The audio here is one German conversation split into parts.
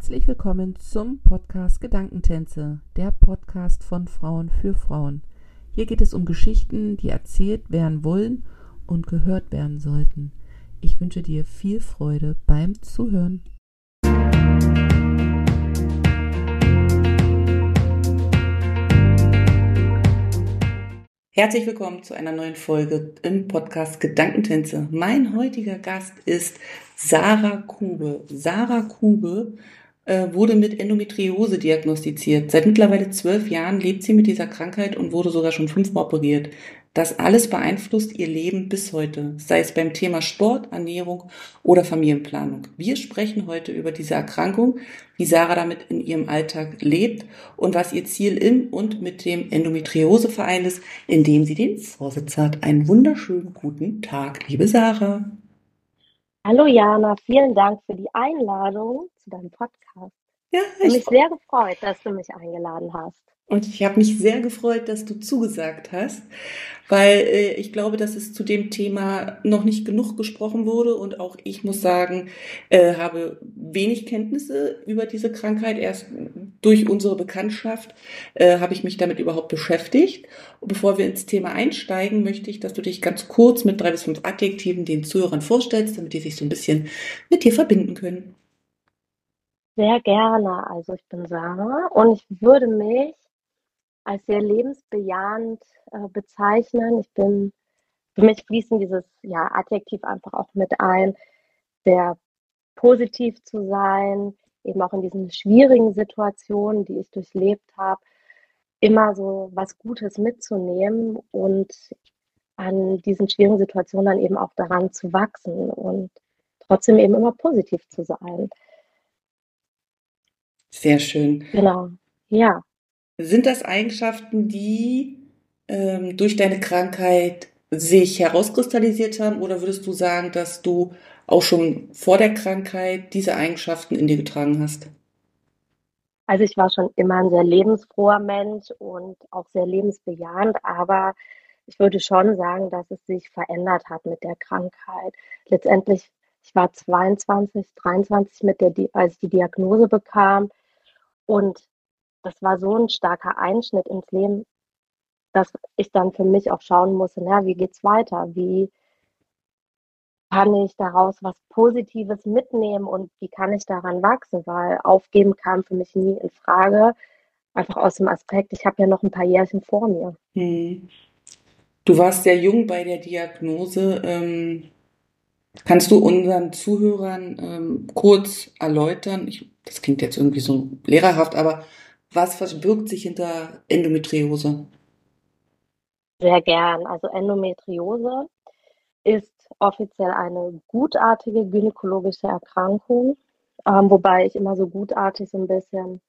Herzlich willkommen zum Podcast Gedankentänze, der Podcast von Frauen für Frauen. Hier geht es um Geschichten, die erzählt werden wollen und gehört werden sollten. Ich wünsche dir viel Freude beim Zuhören. Herzlich willkommen zu einer neuen Folge im Podcast Gedankentänze. Mein heutiger Gast ist Sarah Kube. Sarah Kube wurde mit Endometriose diagnostiziert. Seit mittlerweile zwölf Jahren lebt sie mit dieser Krankheit und wurde sogar schon fünfmal operiert. Das alles beeinflusst ihr Leben bis heute, sei es beim Thema Sport, Ernährung oder Familienplanung. Wir sprechen heute über diese Erkrankung, wie Sarah damit in ihrem Alltag lebt und was ihr Ziel im und mit dem Endometrioseverein ist, in dem sie den Vorsitz hat. Einen wunderschönen guten Tag, liebe Sarah. Hallo Jana, vielen Dank für die Einladung zu deinem Podcast. Ja, ich habe mich sehr gefreut, dass du mich eingeladen hast. Und ich habe mich sehr gefreut, dass du zugesagt hast, weil äh, ich glaube, dass es zu dem Thema noch nicht genug gesprochen wurde und auch ich muss sagen, äh, habe wenig Kenntnisse über diese Krankheit. Erst durch unsere Bekanntschaft äh, habe ich mich damit überhaupt beschäftigt. Und bevor wir ins Thema einsteigen, möchte ich, dass du dich ganz kurz mit drei bis fünf Adjektiven den Zuhörern vorstellst, damit die sich so ein bisschen mit dir verbinden können. Sehr gerne. Also ich bin Sarah und ich würde mich als sehr lebensbejahend äh, bezeichnen. Ich bin, für mich fließen dieses ja, Adjektiv einfach auch mit ein, sehr positiv zu sein, eben auch in diesen schwierigen Situationen, die ich durchlebt habe, immer so was Gutes mitzunehmen und an diesen schwierigen Situationen dann eben auch daran zu wachsen und trotzdem eben immer positiv zu sein. Sehr schön. Genau, ja. Sind das Eigenschaften, die ähm, durch deine Krankheit sich herauskristallisiert haben oder würdest du sagen, dass du auch schon vor der Krankheit diese Eigenschaften in dir getragen hast? Also ich war schon immer ein sehr lebensfroher Mensch und auch sehr lebensbejahend, aber ich würde schon sagen, dass es sich verändert hat mit der Krankheit. Letztendlich, ich war 22, 23, mit der, als ich die Diagnose bekam und das war so ein starker Einschnitt ins Leben, dass ich dann für mich auch schauen musste, na, wie geht's weiter? Wie kann ich daraus was Positives mitnehmen und wie kann ich daran wachsen? Weil aufgeben kam für mich nie in Frage. Einfach aus dem Aspekt, ich habe ja noch ein paar Jährchen vor mir. Hm. Du warst sehr jung bei der Diagnose. Ähm, kannst du unseren Zuhörern ähm, kurz erläutern? Ich, das klingt jetzt irgendwie so lehrerhaft, aber was verbirgt sich hinter Endometriose? Sehr gern. Also Endometriose ist offiziell eine gutartige gynäkologische Erkrankung, ähm, wobei ich immer so gutartig so ein bisschen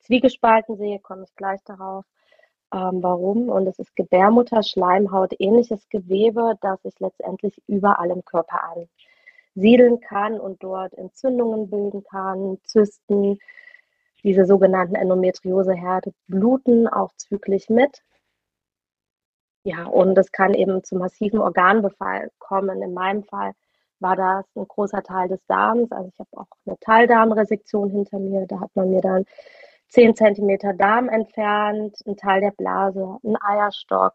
zwiegespalten sehe, komme ich gleich darauf. Ähm, warum? Und es ist Gebärmutterschleimhaut, ähnliches Gewebe, das sich letztendlich überall im Körper ansiedeln kann und dort Entzündungen bilden kann, Zysten, diese sogenannten Endometrioseherde bluten auch zügig mit. Ja, und es kann eben zu massiven Organbefall kommen. In meinem Fall war das ein großer Teil des Darms. Also ich habe auch eine Teildarmresektion hinter mir. Da hat man mir dann 10 cm Darm entfernt, ein Teil der Blase, ein Eierstock.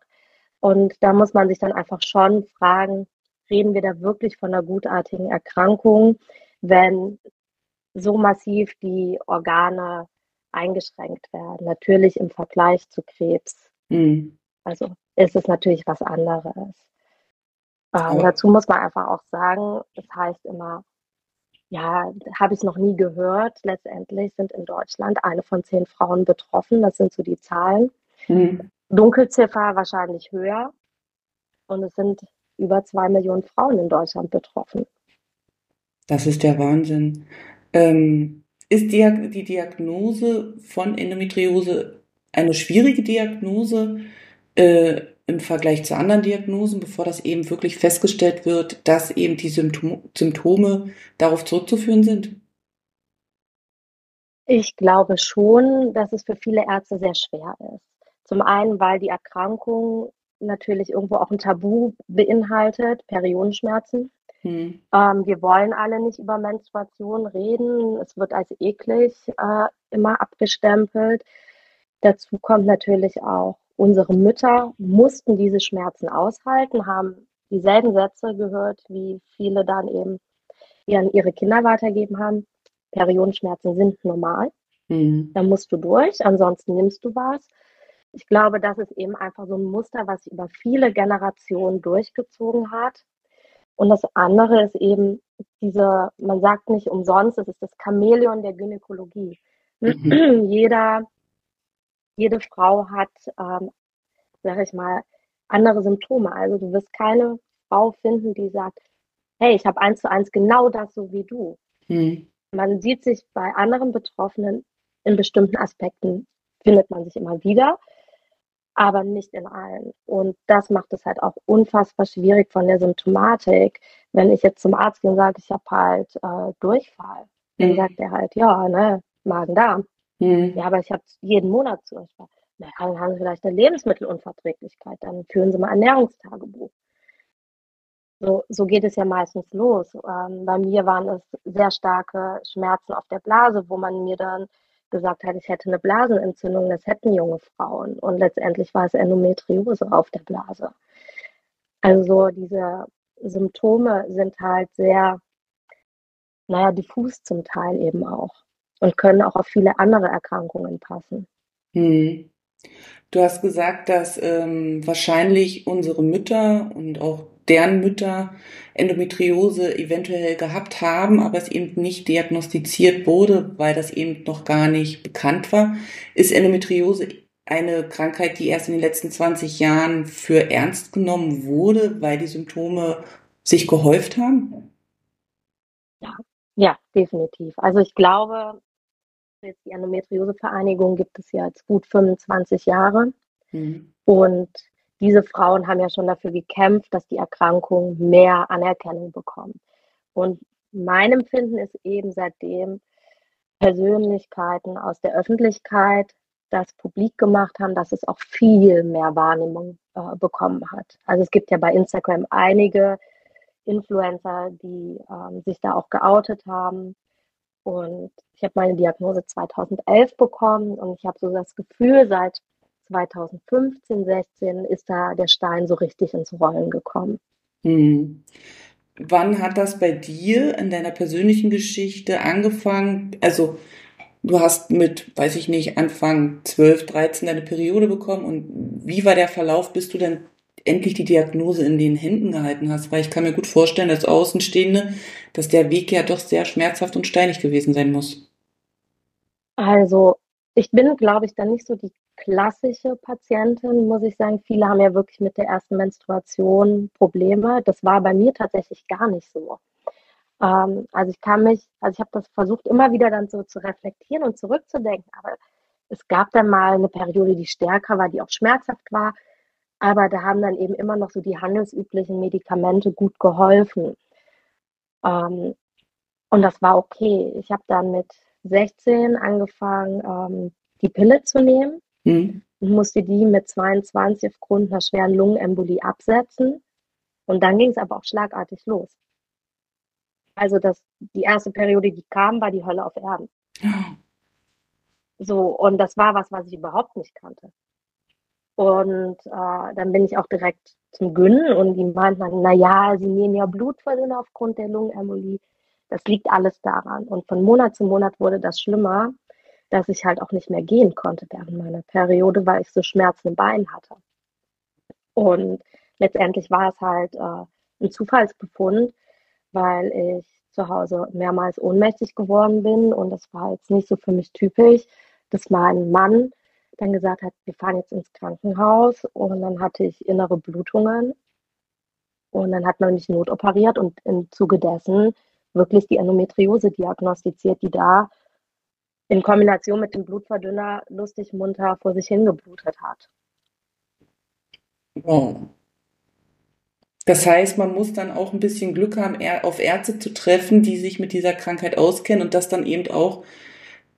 Und da muss man sich dann einfach schon fragen, reden wir da wirklich von einer gutartigen Erkrankung, wenn so massiv die Organe eingeschränkt werden. Natürlich im Vergleich zu Krebs. Mhm. Also ist es natürlich was anderes. Ähm, dazu muss man einfach auch sagen, es das heißt immer, ja, habe ich noch nie gehört. Letztendlich sind in Deutschland eine von zehn Frauen betroffen. Das sind so die Zahlen. Mhm. Dunkelziffer wahrscheinlich höher. Und es sind über zwei Millionen Frauen in Deutschland betroffen. Das ist der Wahnsinn. Ähm, ist die, die Diagnose von Endometriose eine schwierige Diagnose äh, im Vergleich zu anderen Diagnosen, bevor das eben wirklich festgestellt wird, dass eben die Symptom Symptome darauf zurückzuführen sind? Ich glaube schon, dass es für viele Ärzte sehr schwer ist. Zum einen, weil die Erkrankung natürlich irgendwo auch ein Tabu beinhaltet, Periodenschmerzen. Mhm. Ähm, wir wollen alle nicht über Menstruation reden. Es wird als eklig äh, immer abgestempelt. Dazu kommt natürlich auch, unsere Mütter mussten diese Schmerzen aushalten, haben dieselben Sätze gehört, wie viele dann eben ihren, ihre Kinder weitergeben haben. Periodenschmerzen sind normal. Mhm. Da musst du durch, ansonsten nimmst du was. Ich glaube, das ist eben einfach so ein Muster, was sich über viele Generationen durchgezogen hat. Und das andere ist eben diese, man sagt nicht umsonst, es ist das Chamäleon der Gynäkologie. Mhm. Jeder, jede Frau hat, ähm, sag ich mal, andere Symptome. Also du wirst keine Frau finden, die sagt, hey, ich habe eins zu eins genau das so wie du. Mhm. Man sieht sich bei anderen Betroffenen in bestimmten Aspekten, findet man sich immer wieder, aber nicht in allen. Und das macht es halt auch unfassbar schwierig von der Symptomatik. Wenn ich jetzt zum Arzt gehe und sage, ich habe halt äh, Durchfall, dann sagt er halt, ja, ne, Magen-Darm. Mhm. Ja, aber ich habe jeden Monat Durchfall. Na, dann haben Sie vielleicht eine Lebensmittelunverträglichkeit, dann führen Sie mal Ernährungstagebuch. So, so geht es ja meistens los. Ähm, bei mir waren es sehr starke Schmerzen auf der Blase, wo man mir dann gesagt hat, ich hätte eine Blasenentzündung. Das hätten junge Frauen. Und letztendlich war es Endometriose auf der Blase. Also diese Symptome sind halt sehr, naja, diffus zum Teil eben auch und können auch auf viele andere Erkrankungen passen. Hm. Du hast gesagt, dass ähm, wahrscheinlich unsere Mütter und auch deren Mütter Endometriose eventuell gehabt haben, aber es eben nicht diagnostiziert wurde, weil das eben noch gar nicht bekannt war. Ist Endometriose eine Krankheit, die erst in den letzten 20 Jahren für ernst genommen wurde, weil die Symptome sich gehäuft haben? Ja, ja, definitiv. Also ich glaube, jetzt die Endometriose-Vereinigung gibt es ja jetzt gut 25 Jahre. Mhm. Und diese Frauen haben ja schon dafür gekämpft, dass die Erkrankung mehr Anerkennung bekommt. Und mein Empfinden ist eben seitdem Persönlichkeiten aus der Öffentlichkeit das publik gemacht haben, dass es auch viel mehr Wahrnehmung äh, bekommen hat. Also es gibt ja bei Instagram einige Influencer, die ähm, sich da auch geoutet haben. Und ich habe meine Diagnose 2011 bekommen und ich habe so das Gefühl, seit 2015, 16 ist da der Stein so richtig ins Rollen gekommen. Hm. Wann hat das bei dir in deiner persönlichen Geschichte angefangen? Also du hast mit, weiß ich nicht, Anfang 12, 13 deine Periode bekommen und wie war der Verlauf, bis du dann endlich die Diagnose in den Händen gehalten hast? Weil ich kann mir gut vorstellen, als Außenstehende, dass der Weg ja doch sehr schmerzhaft und steinig gewesen sein muss. Also ich bin, glaube ich, dann nicht so die klassische Patientin, muss ich sagen. Viele haben ja wirklich mit der ersten Menstruation Probleme. Das war bei mir tatsächlich gar nicht so. Ähm, also ich kann mich, also ich habe das versucht, immer wieder dann so zu reflektieren und zurückzudenken. Aber es gab dann mal eine Periode, die stärker war, die auch schmerzhaft war. Aber da haben dann eben immer noch so die handelsüblichen Medikamente gut geholfen. Ähm, und das war okay. Ich habe dann mit 16 angefangen, ähm, die Pille zu nehmen mhm. und musste die mit 22 aufgrund einer schweren Lungenembolie absetzen. Und dann ging es aber auch schlagartig los. Also das, die erste Periode, die kam, war die Hölle auf Erden. So, und das war was, was ich überhaupt nicht kannte. Und äh, dann bin ich auch direkt zum Gyn und die meinten na ja, sie nehmen ja Blutverdünner aufgrund der Lungenembolie. Das liegt alles daran. Und von Monat zu Monat wurde das schlimmer dass ich halt auch nicht mehr gehen konnte während meiner Periode, weil ich so Schmerzen im Bein hatte. Und letztendlich war es halt äh, ein Zufallsbefund, weil ich zu Hause mehrmals ohnmächtig geworden bin und das war jetzt nicht so für mich typisch, dass mein Mann dann gesagt hat, wir fahren jetzt ins Krankenhaus und dann hatte ich innere Blutungen und dann hat man mich notoperiert und im Zuge dessen wirklich die Endometriose diagnostiziert, die da in Kombination mit dem Blutverdünner lustig munter vor sich hingeblutet hat. Oh. Das heißt, man muss dann auch ein bisschen Glück haben, auf Ärzte zu treffen, die sich mit dieser Krankheit auskennen und das dann eben auch,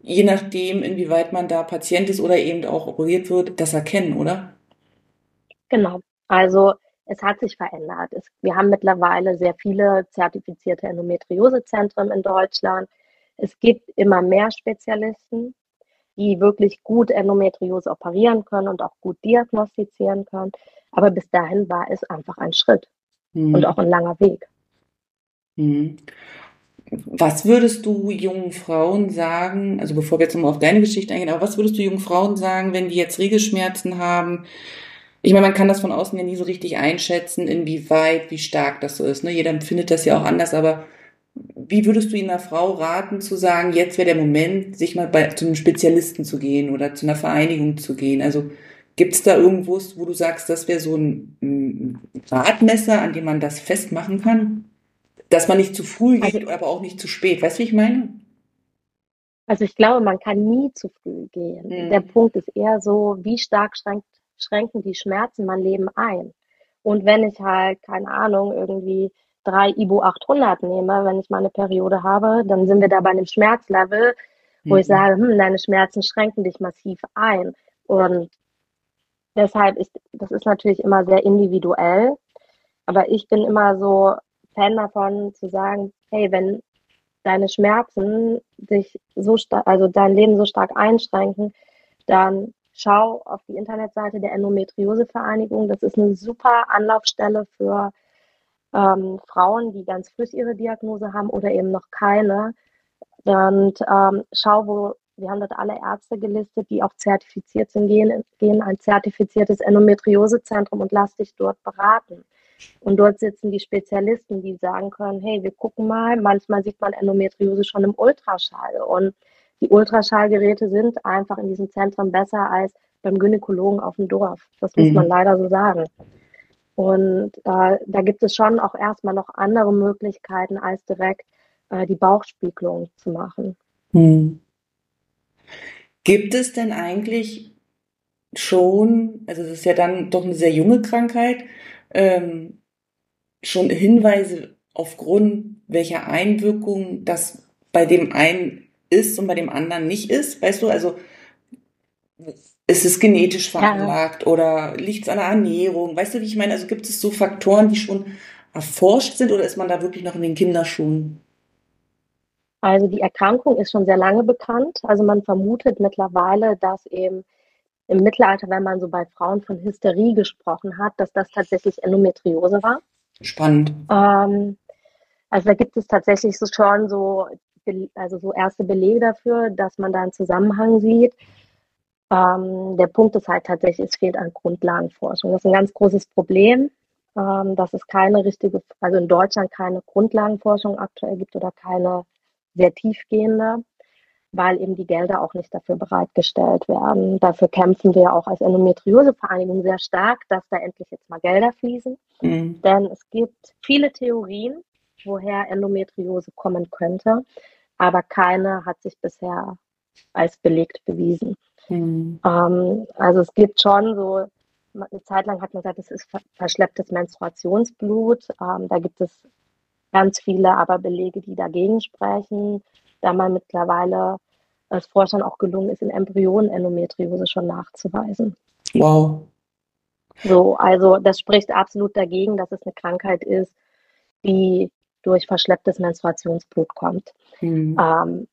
je nachdem, inwieweit man da Patient ist oder eben auch operiert wird, das erkennen, oder? Genau. Also es hat sich verändert. Es, wir haben mittlerweile sehr viele zertifizierte Endometriosezentren in Deutschland. Es gibt immer mehr Spezialisten, die wirklich gut Endometriose operieren können und auch gut diagnostizieren können. Aber bis dahin war es einfach ein Schritt mhm. und auch ein langer Weg. Mhm. Was würdest du jungen Frauen sagen, also bevor wir jetzt nochmal auf deine Geschichte eingehen, aber was würdest du jungen Frauen sagen, wenn die jetzt Regelschmerzen haben? Ich meine, man kann das von außen ja nie so richtig einschätzen, inwieweit, wie stark das so ist. Ne? Jeder empfindet das ja auch anders, aber wie würdest du einer Frau raten, zu sagen, jetzt wäre der Moment, sich mal bei, zu einem Spezialisten zu gehen oder zu einer Vereinigung zu gehen? Also gibt es da irgendwo, wo du sagst, das wäre so ein, ein Radmesser, an dem man das festmachen kann? Dass man nicht zu früh geht, also, aber auch nicht zu spät. Weißt du, wie ich meine? Also ich glaube, man kann nie zu früh gehen. Mhm. Der Punkt ist eher so, wie stark schränkt, schränken die Schmerzen mein Leben ein? Und wenn ich halt, keine Ahnung, irgendwie drei Ibu 800 nehme, wenn ich mal eine Periode habe, dann sind wir da bei einem Schmerzlevel, wo mhm. ich sage, hm, deine Schmerzen schränken dich massiv ein. Und deshalb ist, das ist natürlich immer sehr individuell. Aber ich bin immer so Fan davon zu sagen, hey, wenn deine Schmerzen sich so stark, also dein Leben so stark einschränken, dann schau auf die Internetseite der Endometriose-Vereinigung. Das ist eine super Anlaufstelle für ähm, Frauen, die ganz frisch ihre Diagnose haben oder eben noch keine. Und ähm, schau, wo wir haben dort alle Ärzte gelistet, die auch zertifiziert sind, gehen, gehen ein zertifiziertes Endometriosezentrum und lass dich dort beraten. Und dort sitzen die Spezialisten, die sagen können, hey, wir gucken mal, manchmal sieht man Endometriose schon im Ultraschall. Und die Ultraschallgeräte sind einfach in diesen Zentren besser als beim Gynäkologen auf dem Dorf. Das muss mhm. man leider so sagen. Und äh, da gibt es schon auch erstmal noch andere Möglichkeiten, als direkt äh, die Bauchspiegelung zu machen. Mhm. Gibt es denn eigentlich schon, also es ist ja dann doch eine sehr junge Krankheit, ähm, schon Hinweise aufgrund welcher Einwirkung das bei dem einen ist und bei dem anderen nicht ist? Weißt du, also ist es genetisch veranlagt ja. oder liegt es an der Ernährung? Weißt du, wie ich meine? Also gibt es so Faktoren, die schon erforscht sind oder ist man da wirklich noch in den Kinderschuhen? Also die Erkrankung ist schon sehr lange bekannt. Also man vermutet mittlerweile, dass eben im Mittelalter, wenn man so bei Frauen von Hysterie gesprochen hat, dass das tatsächlich Endometriose war. Spannend. Ähm, also da gibt es tatsächlich so schon so, also so erste Belege dafür, dass man da einen Zusammenhang sieht. Ähm, der Punkt ist halt tatsächlich, es fehlt an Grundlagenforschung. Das ist ein ganz großes Problem, ähm, dass es keine richtige, also in Deutschland keine Grundlagenforschung aktuell gibt oder keine sehr tiefgehende weil eben die Gelder auch nicht dafür bereitgestellt werden. Dafür kämpfen wir auch als Endometriose-Vereinigung sehr stark, dass da endlich jetzt mal Gelder fließen. Mhm. Denn es gibt viele Theorien, woher Endometriose kommen könnte, aber keine hat sich bisher als belegt bewiesen. Mhm. Ähm, also es gibt schon so, eine Zeit lang hat man gesagt, es ist verschlepptes Menstruationsblut. Ähm, da gibt es ganz viele aber Belege, die dagegen sprechen da man mittlerweile als Forschern auch gelungen ist, in Embryonen Endometriose schon nachzuweisen. Wow. So, also das spricht absolut dagegen, dass es eine Krankheit ist, die durch verschlepptes Menstruationsblut kommt. Mhm. Ähm,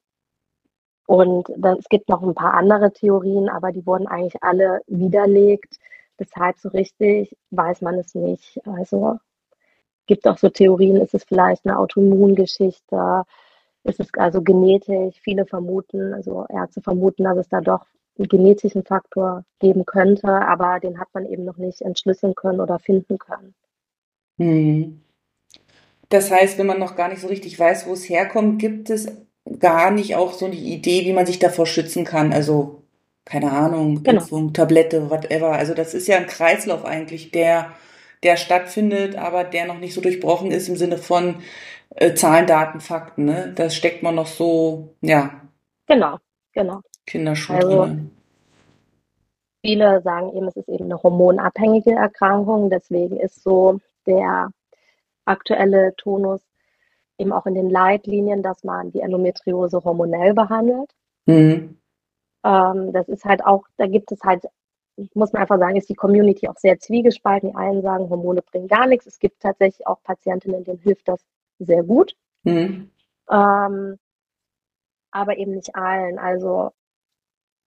und dann, es gibt noch ein paar andere Theorien, aber die wurden eigentlich alle widerlegt. Deshalb so richtig weiß man es nicht. Also gibt auch so Theorien, ist es vielleicht eine Autoimmungeschichte, ist es also genetisch. Viele vermuten, also Ärzte vermuten, dass es da doch einen genetischen Faktor geben könnte, aber den hat man eben noch nicht entschlüsseln können oder finden können. Hm. Das heißt, wenn man noch gar nicht so richtig weiß, wo es herkommt, gibt es gar nicht auch so eine Idee, wie man sich davor schützen kann. Also, keine Ahnung, genau. Impfung, Tablette, whatever. Also das ist ja ein Kreislauf eigentlich, der, der stattfindet, aber der noch nicht so durchbrochen ist im Sinne von, äh, Zahlen, Daten, Fakten, ne? Das steckt man noch so, ja. Genau, genau. Kinderschuh also, drin. Viele sagen eben, es ist eben eine hormonabhängige Erkrankung, deswegen ist so der aktuelle Tonus eben auch in den Leitlinien, dass man die Endometriose hormonell behandelt. Mhm. Ähm, das ist halt auch, da gibt es halt muss man einfach sagen, ist die Community auch sehr zwiegespalten. Die einen sagen, Hormone bringen gar nichts. Es gibt tatsächlich auch Patientinnen, denen hilft das sehr gut. Mhm. Ähm, aber eben nicht allen. Also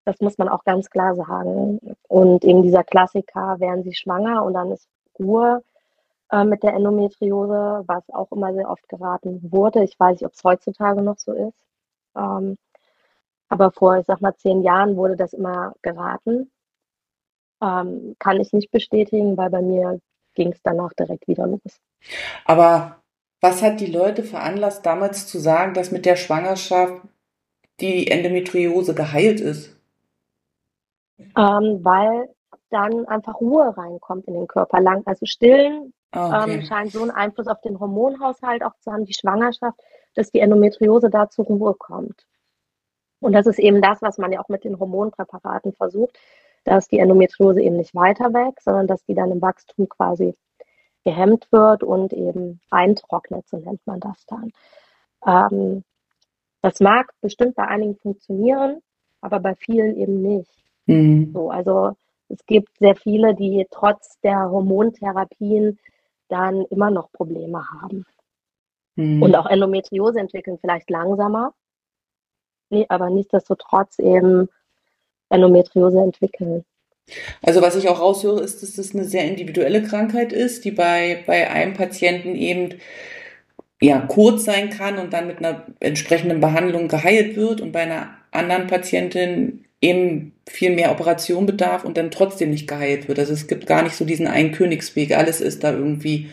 das muss man auch ganz klar sagen. Und eben dieser Klassiker, werden sie schwanger und dann ist Ruhe äh, mit der Endometriose, was auch immer sehr oft geraten wurde. Ich weiß nicht, ob es heutzutage noch so ist. Ähm, aber vor, ich sag mal, zehn Jahren wurde das immer geraten. Ähm, kann ich nicht bestätigen, weil bei mir ging es danach direkt wieder los. Aber was hat die Leute veranlasst, damals zu sagen, dass mit der Schwangerschaft die Endometriose geheilt ist? Ähm, weil dann einfach Ruhe reinkommt in den Körper. Lang, also Stillen ah, okay. ähm, scheint so einen Einfluss auf den Hormonhaushalt auch zu haben, die Schwangerschaft, dass die Endometriose da zur Ruhe kommt. Und das ist eben das, was man ja auch mit den Hormonpräparaten versucht, dass die Endometriose eben nicht weiter weg, sondern dass die dann im Wachstum quasi gehemmt wird und eben eintrocknet, so nennt man das dann. Ähm, das mag bestimmt bei einigen funktionieren, aber bei vielen eben nicht. Mhm. So, also es gibt sehr viele, die trotz der Hormontherapien dann immer noch Probleme haben. Mhm. Und auch Endometriose entwickeln vielleicht langsamer, nee, aber nichtsdestotrotz eben Endometriose entwickeln. Also was ich auch raushöre, ist, dass das eine sehr individuelle Krankheit ist, die bei, bei einem Patienten eben ja, kurz sein kann und dann mit einer entsprechenden Behandlung geheilt wird und bei einer anderen Patientin eben viel mehr Operation bedarf und dann trotzdem nicht geheilt wird. Also es gibt gar nicht so diesen einen Königsweg. Alles ist da irgendwie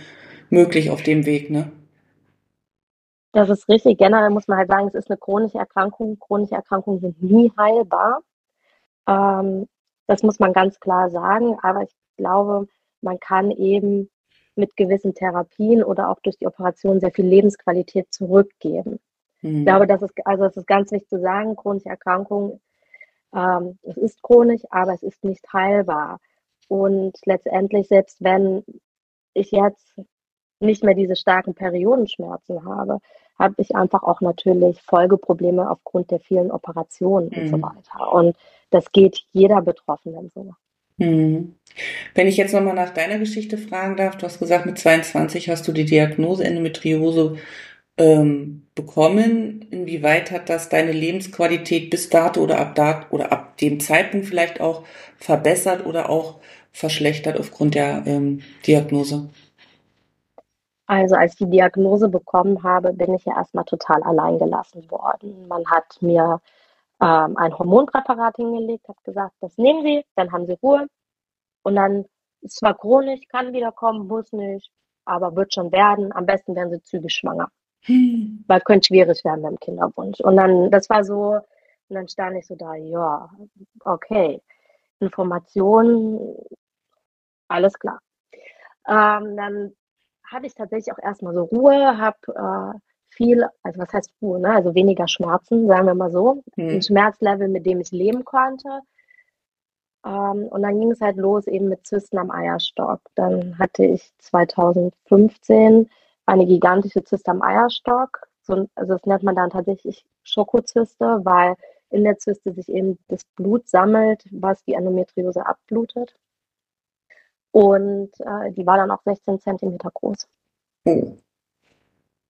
möglich auf dem Weg, ne? Das ist richtig. Generell muss man halt sagen, es ist eine chronische Erkrankung. Chronische Erkrankungen sind nie heilbar. Ähm, das muss man ganz klar sagen. Aber ich glaube, man kann eben mit gewissen Therapien oder auch durch die Operation sehr viel Lebensqualität zurückgeben. Mhm. Ich glaube, das ist, also es ist ganz wichtig zu sagen, chronische Erkrankungen ähm, es ist chronisch, aber es ist nicht heilbar. Und letztendlich, selbst wenn ich jetzt nicht mehr diese starken Periodenschmerzen habe, habe ich einfach auch natürlich Folgeprobleme aufgrund der vielen Operationen mhm. und so mhm. weiter. Und das geht jeder Betroffenen so. Mhm. Wenn ich jetzt nochmal nach deiner Geschichte fragen darf, du hast gesagt, mit 22 hast du die Diagnose Endometriose ähm, bekommen? Inwieweit hat das deine Lebensqualität bis dato oder ab dat oder ab dem Zeitpunkt vielleicht auch verbessert oder auch verschlechtert aufgrund der ähm, Diagnose? Also als ich die Diagnose bekommen habe, bin ich ja erstmal total allein gelassen worden. Man hat mir ähm, ein Hormonpräparat hingelegt, hat gesagt, das nehmen Sie, dann haben Sie Ruhe. Und dann ist zwar chronisch, kann wiederkommen, muss nicht, aber wird schon werden. Am besten werden Sie zügig schwanger. Hm. Weil könnte schwierig werden beim Kinderwunsch. Und dann, das war so, und dann stand ich so da, ja, okay, Informationen, alles klar. Ähm, dann hatte ich tatsächlich auch erstmal so Ruhe, habe äh, viel, also was heißt Ruhe, ne? also weniger Schmerzen, sagen wir mal so, hm. ein Schmerzlevel, mit dem ich leben konnte. Ähm, und dann ging es halt los eben mit Zysten am Eierstock. Dann hatte ich 2015 eine gigantische Zyste am Eierstock. So, also das nennt man dann tatsächlich Schokozyste, weil in der Zyste sich eben das Blut sammelt, was die Endometriose abblutet. Und äh, die war dann auch 16 Zentimeter groß. Oh.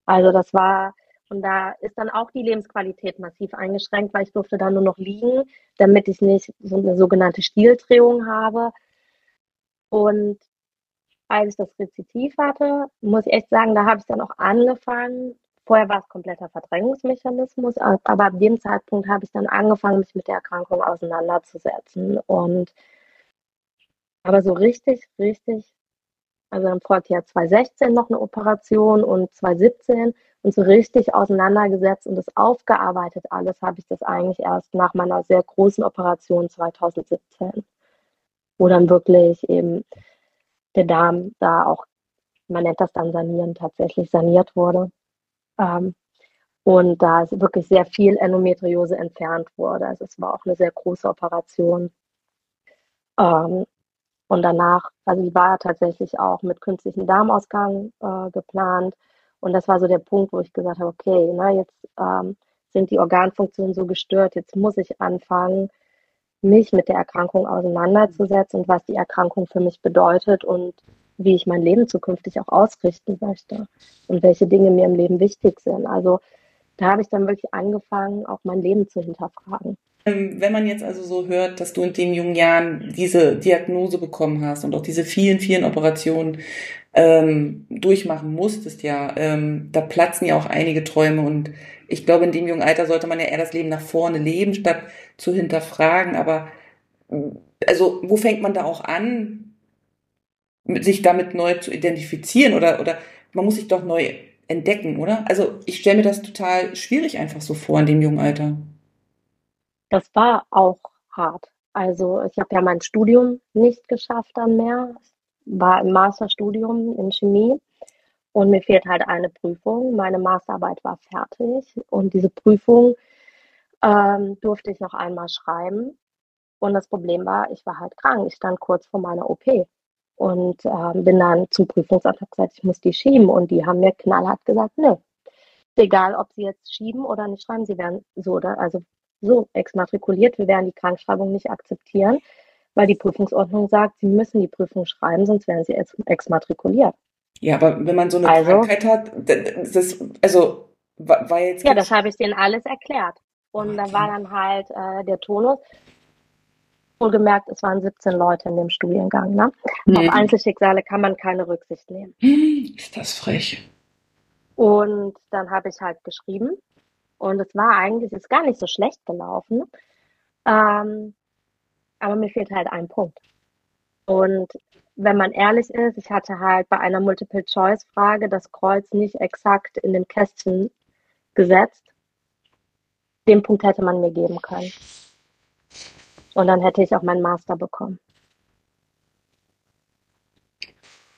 Also das war, und da ist dann auch die Lebensqualität massiv eingeschränkt, weil ich durfte dann nur noch liegen, damit ich nicht so eine sogenannte Stieldrehung habe. Und als ich das Rezitiv hatte, muss ich echt sagen, da habe ich dann auch angefangen. Vorher war es kompletter Verdrängungsmechanismus, aber ab dem Zeitpunkt habe ich dann angefangen, mich mit der Erkrankung auseinanderzusetzen. Und aber so richtig, richtig, also dann folgte ja 2016 noch eine Operation und 2017 und so richtig auseinandergesetzt und das aufgearbeitet alles habe ich das eigentlich erst nach meiner sehr großen Operation 2017, wo dann wirklich eben der Darm da auch, man nennt das dann sanieren, tatsächlich saniert wurde. Ähm, und da ist wirklich sehr viel Endometriose entfernt wurde. Also es war auch eine sehr große Operation. Ähm, und danach, also die war tatsächlich auch mit künstlichem Darmausgang äh, geplant. Und das war so der Punkt, wo ich gesagt habe, okay, na, jetzt ähm, sind die Organfunktionen so gestört, jetzt muss ich anfangen, mich mit der Erkrankung auseinanderzusetzen und was die Erkrankung für mich bedeutet und wie ich mein Leben zukünftig auch ausrichten möchte und welche Dinge mir im Leben wichtig sind. Also da habe ich dann wirklich angefangen, auch mein Leben zu hinterfragen. Ähm, wenn man jetzt also so hört, dass du in den jungen Jahren diese Diagnose bekommen hast und auch diese vielen, vielen Operationen ähm, durchmachen musstest, ja, ähm, da platzen ja auch einige Träume und ich glaube, in dem jungen Alter sollte man ja eher das Leben nach vorne leben, statt zu hinterfragen. Aber also, wo fängt man da auch an, sich damit neu zu identifizieren oder, oder man muss sich doch neu entdecken, oder? Also ich stelle mir das total schwierig einfach so vor in dem jungen Alter. Das war auch hart. Also ich habe ja mein Studium nicht geschafft dann mehr, war im Masterstudium in Chemie und mir fehlt halt eine Prüfung. Meine Masterarbeit war fertig und diese Prüfung ähm, durfte ich noch einmal schreiben. Und das Problem war, ich war halt krank. Ich stand kurz vor meiner OP und ähm, bin dann zum Prüfungsamt gesagt, ich muss die schieben. Und die haben mir knallhart gesagt, nö, egal ob sie jetzt schieben oder nicht schreiben, sie werden so oder also so exmatrikuliert. Wir werden die Krankschreibung nicht akzeptieren, weil die Prüfungsordnung sagt, sie müssen die Prüfung schreiben, sonst werden sie exmatrikuliert. Ja, aber wenn man so eine also, Krankheit hat, das, also war jetzt. Ja, das habe ich denen alles erklärt. Und okay. da war dann halt äh, der Tonus. Wohlgemerkt, es waren 17 Leute in dem Studiengang. Ne? Mhm. Auf Einzelschicksale kann man keine Rücksicht nehmen. Ist das frech. Und dann habe ich halt geschrieben. Und es war eigentlich, ist gar nicht so schlecht gelaufen. Ähm, aber mir fehlt halt ein Punkt. Und wenn man ehrlich ist, ich hatte halt bei einer Multiple-Choice-Frage das Kreuz nicht exakt in dem Kästchen gesetzt. Den Punkt hätte man mir geben können. Und dann hätte ich auch meinen Master bekommen.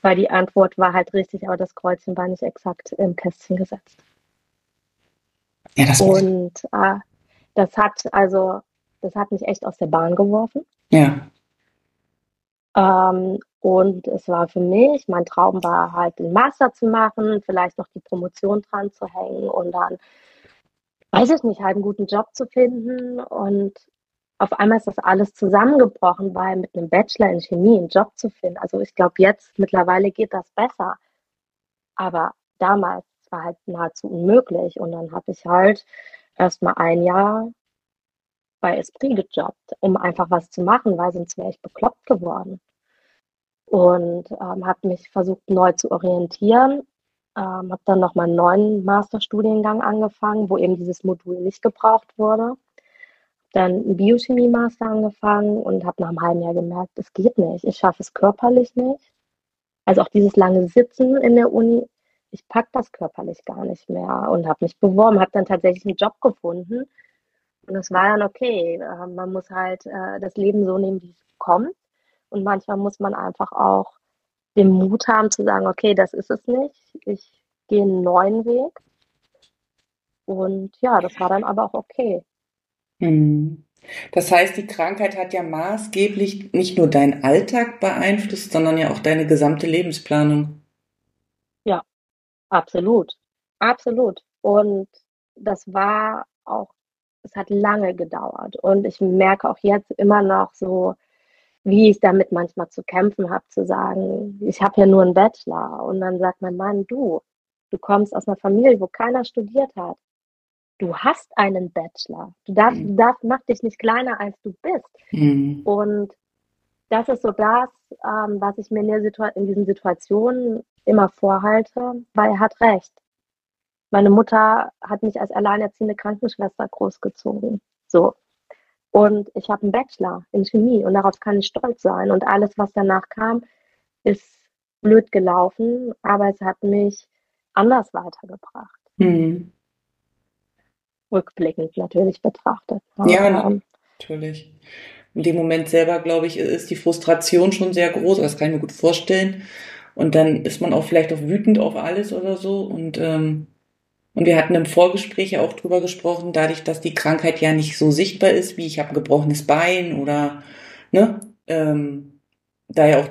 Weil die Antwort war halt richtig, aber das Kreuzchen war nicht exakt im Kästchen gesetzt. Ja, das Und äh, das hat also, das hat mich echt aus der Bahn geworfen. Ja. Ähm, und es war für mich, mein Traum war halt, den Master zu machen, vielleicht noch die Promotion dran zu hängen und dann, weiß ich nicht, halt einen guten Job zu finden. Und auf einmal ist das alles zusammengebrochen, weil mit einem Bachelor in Chemie einen Job zu finden. Also ich glaube, jetzt mittlerweile geht das besser. Aber damals war halt nahezu unmöglich. Und dann habe ich halt erst mal ein Jahr bei Esprit gejobbt, um einfach was zu machen, weil sonst wäre ich bekloppt geworden. Und ähm, habe mich versucht neu zu orientieren. Ähm, habe dann nochmal einen neuen Masterstudiengang angefangen, wo eben dieses Modul nicht gebraucht wurde. Dann einen Biochemie-Master angefangen und habe nach einem halben Jahr gemerkt, es geht nicht. Ich schaffe es körperlich nicht. Also auch dieses lange Sitzen in der Uni, ich packe das körperlich gar nicht mehr und habe mich beworben, habe dann tatsächlich einen Job gefunden, und das war dann okay. Äh, man muss halt äh, das Leben so nehmen, wie es kommt. Und manchmal muss man einfach auch den Mut haben zu sagen, okay, das ist es nicht. Ich gehe einen neuen Weg. Und ja, das war dann aber auch okay. Mhm. Das heißt, die Krankheit hat ja maßgeblich nicht nur deinen Alltag beeinflusst, sondern ja auch deine gesamte Lebensplanung. Absolut. Absolut. Und das war auch es hat lange gedauert. Und ich merke auch jetzt immer noch so, wie ich damit manchmal zu kämpfen habe, zu sagen, ich habe ja nur einen Bachelor. Und dann sagt mein Mann, du, du kommst aus einer Familie, wo keiner studiert hat. Du hast einen Bachelor. Du darfst, mhm. darfst mach dich nicht kleiner, als du bist. Mhm. Und das ist so das, ähm, was ich mir in, in diesen Situationen immer vorhalte, weil er hat recht. Meine Mutter hat mich als alleinerziehende Krankenschwester großgezogen. So. Und ich habe einen Bachelor in Chemie und darauf kann ich stolz sein. Und alles, was danach kam, ist blöd gelaufen, aber es hat mich anders weitergebracht. Mhm. Rückblickend natürlich betrachtet. Ja, ähm, natürlich. In dem Moment selber, glaube ich, ist die Frustration schon sehr groß. Das kann ich mir gut vorstellen. Und dann ist man auch vielleicht auch wütend auf alles oder so. Und ähm, und wir hatten im Vorgespräch ja auch drüber gesprochen, dadurch, dass die Krankheit ja nicht so sichtbar ist, wie ich habe ein gebrochenes Bein oder, ne, ähm, da ja auch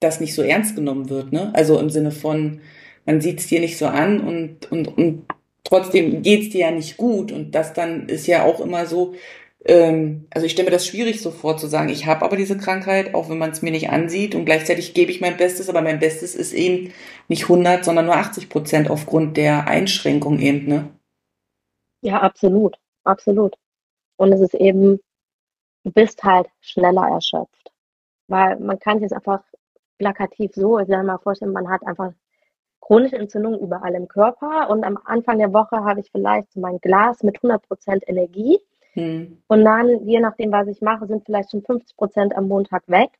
das nicht so ernst genommen wird, ne? Also im Sinne von, man sieht es dir nicht so an und, und, und trotzdem geht's dir ja nicht gut. Und das dann ist ja auch immer so, ähm, also ich stelle mir das schwierig so vor zu sagen, ich habe aber diese Krankheit, auch wenn man es mir nicht ansieht und gleichzeitig gebe ich mein Bestes, aber mein Bestes ist eben nicht 100, sondern nur 80 Prozent aufgrund der Einschränkung eben, ne? Ja, absolut, absolut. Und es ist eben, du bist halt schneller erschöpft. Weil man kann sich einfach plakativ so, ich sage mal vorstellen, man hat einfach chronische Entzündungen überall im Körper und am Anfang der Woche habe ich vielleicht so mein Glas mit 100 Prozent Energie hm. und dann, je nachdem, was ich mache, sind vielleicht schon 50 Prozent am Montag weg.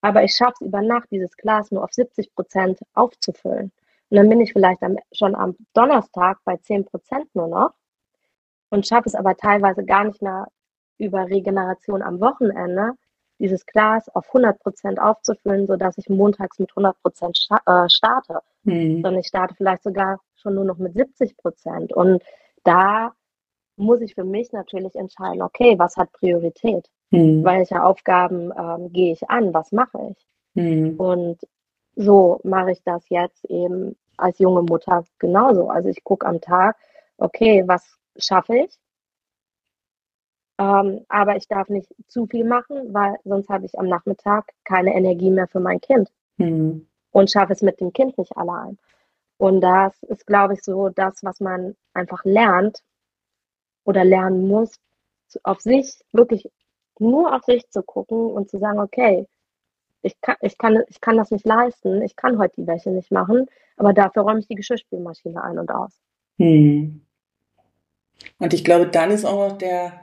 Aber ich schaffe es über Nacht, dieses Glas nur auf 70 Prozent aufzufüllen. Und dann bin ich vielleicht am, schon am Donnerstag bei 10 Prozent nur noch und schaffe es aber teilweise gar nicht mehr über Regeneration am Wochenende, dieses Glas auf 100 Prozent aufzufüllen, sodass ich montags mit 100 Prozent äh, starte. Mhm. Sondern ich starte vielleicht sogar schon nur noch mit 70 Prozent. Und da muss ich für mich natürlich entscheiden, okay, was hat Priorität? Mhm. Welche Aufgaben ähm, gehe ich an? Was mache ich? Mhm. Und so mache ich das jetzt eben als junge Mutter genauso. Also ich gucke am Tag, okay, was schaffe ich? Ähm, aber ich darf nicht zu viel machen, weil sonst habe ich am Nachmittag keine Energie mehr für mein Kind mhm. und schaffe es mit dem Kind nicht allein. Und das ist, glaube ich, so das, was man einfach lernt oder lernen muss, auf sich, wirklich nur auf sich zu gucken und zu sagen, okay, ich kann, ich kann, ich kann das nicht leisten, ich kann heute die Wäsche nicht machen, aber dafür räume ich die Geschirrspülmaschine ein und aus. Hm. Und ich glaube, dann ist auch noch der,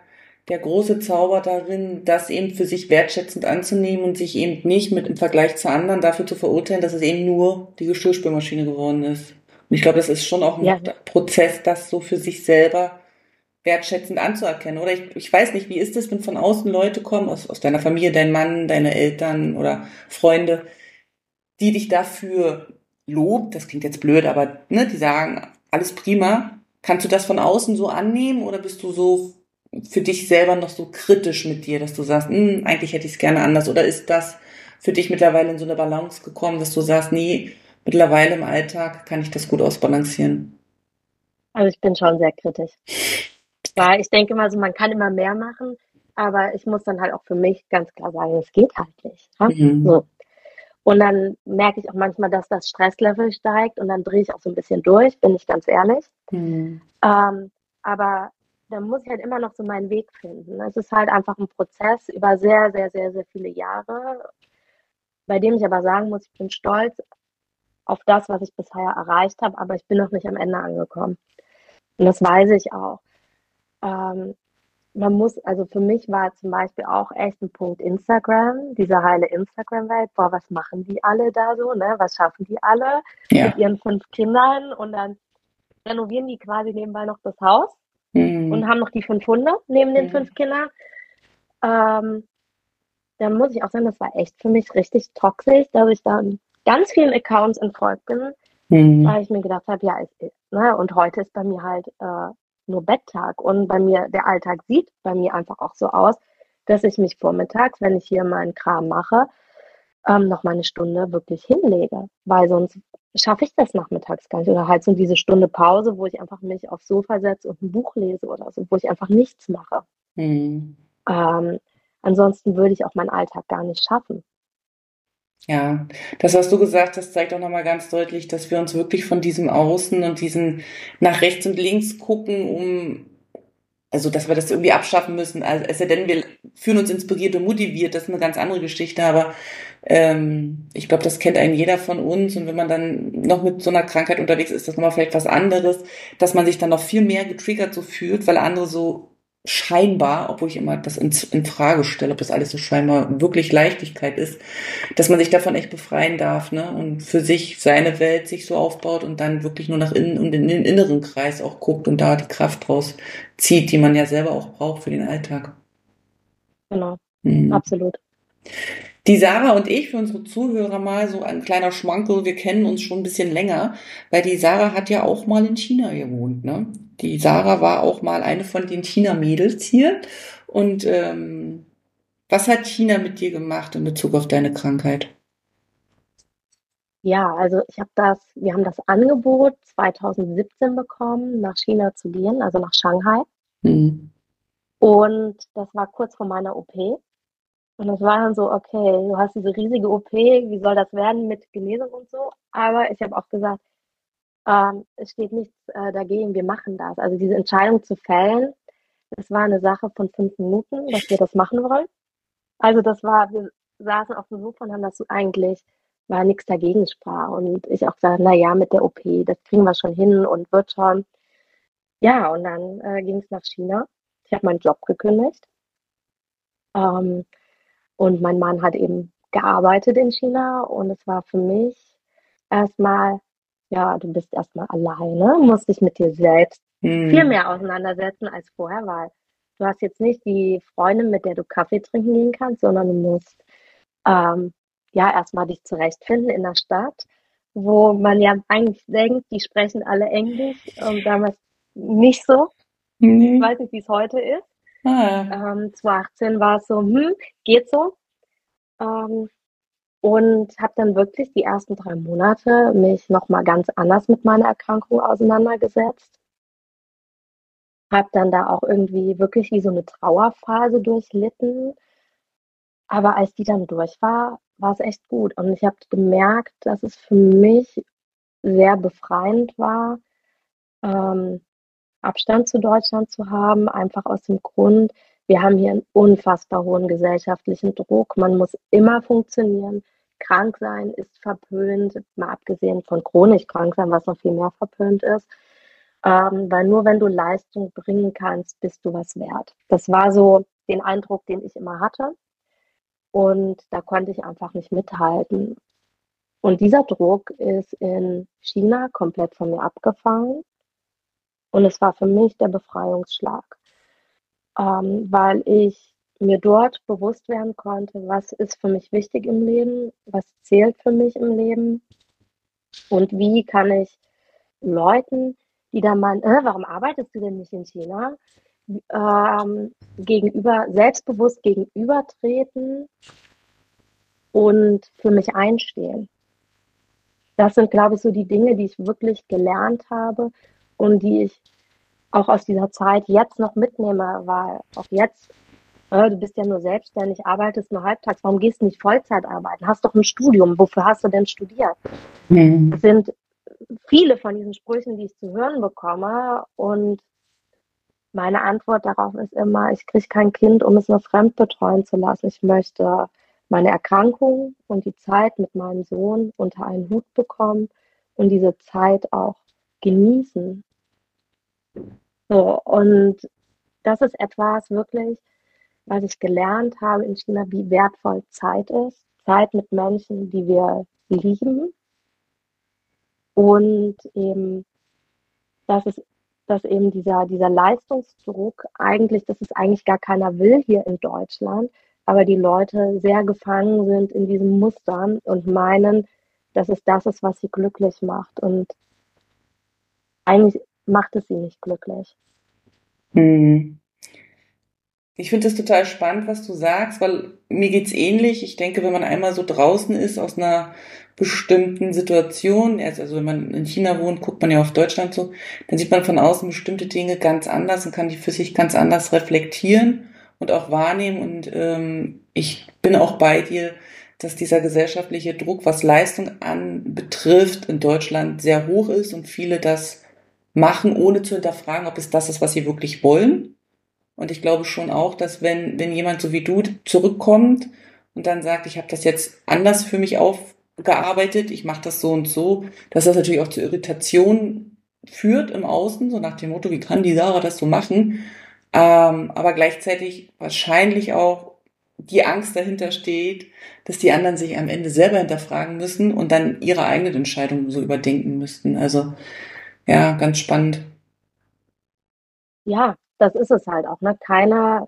der große Zauber darin, das eben für sich wertschätzend anzunehmen und sich eben nicht mit im Vergleich zu anderen dafür zu verurteilen, dass es eben nur die Geschirrspülmaschine geworden ist. Und ich glaube, das ist schon auch ein ja. Prozess, das so für sich selber wertschätzend anzuerkennen. Oder ich, ich weiß nicht, wie ist es, wenn von außen Leute kommen, aus, aus deiner Familie, dein Mann, deine Eltern oder Freunde, die dich dafür lobt, das klingt jetzt blöd, aber ne, die sagen, alles prima. Kannst du das von außen so annehmen oder bist du so für dich selber noch so kritisch mit dir, dass du sagst, hm, eigentlich hätte ich es gerne anders? Oder ist das für dich mittlerweile in so eine Balance gekommen, dass du sagst, nee, mittlerweile im Alltag kann ich das gut ausbalancieren? Also ich bin schon sehr kritisch. Weil ich denke mal so, man kann immer mehr machen, aber ich muss dann halt auch für mich ganz klar sagen, es geht halt nicht. Mhm. So. Und dann merke ich auch manchmal, dass das Stresslevel steigt und dann drehe ich auch so ein bisschen durch, bin ich ganz ehrlich. Mhm. Ähm, aber da muss ich halt immer noch so meinen Weg finden. Es ist halt einfach ein Prozess über sehr, sehr, sehr, sehr viele Jahre, bei dem ich aber sagen muss, ich bin stolz auf das, was ich bisher erreicht habe, aber ich bin noch nicht am Ende angekommen. Und das weiß ich auch. Ähm, man muss, also für mich war zum Beispiel auch echt ein Punkt Instagram, diese heile Instagram-Welt. Boah, was machen die alle da so, ne? Was schaffen die alle ja. mit ihren fünf Kindern? Und dann renovieren die quasi nebenbei noch das Haus mhm. und haben noch die fünf Hunde neben den mhm. fünf Kindern. Ähm, dann muss ich auch sagen, das war echt für mich richtig toxisch, dass ich dann ganz vielen Accounts entfolgt bin, mhm. weil ich mir gedacht habe, ja, ich, ne, und heute ist bei mir halt äh, nur Betttag und bei mir, der Alltag sieht bei mir einfach auch so aus, dass ich mich vormittags, wenn ich hier meinen Kram mache, ähm, noch mal eine Stunde wirklich hinlege, weil sonst schaffe ich das nachmittags gar nicht. Oder halt so diese Stunde Pause, wo ich einfach mich aufs Sofa setze und ein Buch lese oder so, wo ich einfach nichts mache. Mhm. Ähm, ansonsten würde ich auch meinen Alltag gar nicht schaffen. Ja, das, was du gesagt hast, zeigt auch nochmal ganz deutlich, dass wir uns wirklich von diesem Außen und diesen nach rechts und links gucken, um also dass wir das irgendwie abschaffen müssen. Also, es sei denn, wir fühlen uns inspiriert und motiviert, das ist eine ganz andere Geschichte, aber ähm, ich glaube, das kennt einen jeder von uns und wenn man dann noch mit so einer Krankheit unterwegs ist, ist das nochmal vielleicht was anderes, dass man sich dann noch viel mehr getriggert so fühlt, weil andere so scheinbar, obwohl ich immer das in, in, Frage stelle, ob das alles so scheinbar wirklich Leichtigkeit ist, dass man sich davon echt befreien darf, ne? Und für sich seine Welt sich so aufbaut und dann wirklich nur nach innen und in den inneren Kreis auch guckt und da die Kraft draus zieht, die man ja selber auch braucht für den Alltag. Genau, mhm. absolut. Die Sarah und ich, für unsere Zuhörer mal so ein kleiner Schmankel, wir kennen uns schon ein bisschen länger, weil die Sarah hat ja auch mal in China gewohnt, ne? Die Sarah war auch mal eine von den China-Mädels hier. Und ähm, was hat China mit dir gemacht in Bezug auf deine Krankheit? Ja, also ich habe das, wir haben das Angebot 2017 bekommen, nach China zu gehen, also nach Shanghai. Hm. Und das war kurz vor meiner OP. Und das war dann so, okay, du hast diese riesige OP, wie soll das werden mit Genesung und so? Aber ich habe auch gesagt, ähm, es steht nichts äh, dagegen, wir machen das. Also diese Entscheidung zu fällen, das war eine Sache von fünf Minuten, dass wir das machen wollen. Also das war, wir saßen auf dem Sofa und haben das eigentlich, war nichts dagegen sprach. Und ich auch gesagt, na ja, mit der OP, das kriegen wir schon hin und wird schon. Ja, und dann äh, ging es nach China. Ich habe meinen Job gekündigt. Ähm, und mein Mann hat eben gearbeitet in China und es war für mich erstmal, ja, du bist erstmal alleine, musst dich mit dir selbst hm. viel mehr auseinandersetzen als vorher, weil du hast jetzt nicht die Freundin, mit der du Kaffee trinken gehen kannst, sondern du musst ähm, ja erstmal dich zurechtfinden in der Stadt, wo man ja eigentlich denkt, die sprechen alle Englisch und damals nicht so. Nee. Ich weiß nicht, wie es heute ist. Ah, ähm, 2018 war es so, hm, geht so. Ähm, und habe dann wirklich die ersten drei Monate mich nochmal ganz anders mit meiner Erkrankung auseinandergesetzt. Habe dann da auch irgendwie wirklich wie so eine Trauerphase durchlitten. Aber als die dann durch war, war es echt gut. Und ich habe gemerkt, dass es für mich sehr befreiend war, ähm, Abstand zu Deutschland zu haben, einfach aus dem Grund, wir haben hier einen unfassbar hohen gesellschaftlichen Druck. Man muss immer funktionieren. Krank sein ist verpönt, mal abgesehen von chronisch krank sein, was noch viel mehr verpönt ist. Ähm, weil nur wenn du Leistung bringen kannst, bist du was wert. Das war so den Eindruck, den ich immer hatte. Und da konnte ich einfach nicht mithalten. Und dieser Druck ist in China komplett von mir abgefangen. Und es war für mich der Befreiungsschlag, ähm, weil ich mir dort bewusst werden konnte, was ist für mich wichtig im Leben, was zählt für mich im Leben und wie kann ich Leuten, die da meinen, äh, warum arbeitest du denn nicht in China, ähm, gegenüber, selbstbewusst gegenübertreten und für mich einstehen. Das sind, glaube ich, so die Dinge, die ich wirklich gelernt habe und die ich auch aus dieser Zeit jetzt noch mitnehme, weil auch jetzt, äh, du bist ja nur selbstständig, arbeitest nur halbtags, warum gehst du nicht Vollzeit arbeiten? Hast doch ein Studium, wofür hast du denn studiert? Mhm. Es sind viele von diesen Sprüchen, die ich zu hören bekomme und meine Antwort darauf ist immer, ich kriege kein Kind, um es nur fremd betreuen zu lassen. Ich möchte meine Erkrankung und die Zeit mit meinem Sohn unter einen Hut bekommen und diese Zeit auch genießen. So, und das ist etwas wirklich, was ich gelernt habe in China, wie wertvoll Zeit ist. Zeit mit Menschen, die wir lieben. Und eben, dass es, dass eben dieser, dieser Leistungsdruck eigentlich, dass es eigentlich gar keiner will hier in Deutschland, aber die Leute sehr gefangen sind in diesen Mustern und meinen, dass es das ist, was sie glücklich macht. Und eigentlich macht es sie nicht glücklich. Hm. Ich finde es total spannend, was du sagst, weil mir geht's ähnlich. Ich denke, wenn man einmal so draußen ist aus einer bestimmten Situation, also wenn man in China wohnt, guckt man ja auf Deutschland so, dann sieht man von außen bestimmte Dinge ganz anders und kann die für sich ganz anders reflektieren und auch wahrnehmen. Und ähm, ich bin auch bei dir, dass dieser gesellschaftliche Druck, was Leistung anbetrifft, in Deutschland sehr hoch ist und viele das machen, ohne zu hinterfragen, ob es das ist, was sie wirklich wollen. Und ich glaube schon auch, dass wenn, wenn jemand so wie du zurückkommt und dann sagt, ich habe das jetzt anders für mich aufgearbeitet, ich mache das so und so, dass das natürlich auch zu Irritation führt im Außen, so nach dem Motto, wie kann die Sarah das so machen? Ähm, aber gleichzeitig wahrscheinlich auch die Angst dahinter steht, dass die anderen sich am Ende selber hinterfragen müssen und dann ihre eigenen Entscheidungen so überdenken müssten. Also ja, ganz spannend. Ja, das ist es halt auch. Ne? Keiner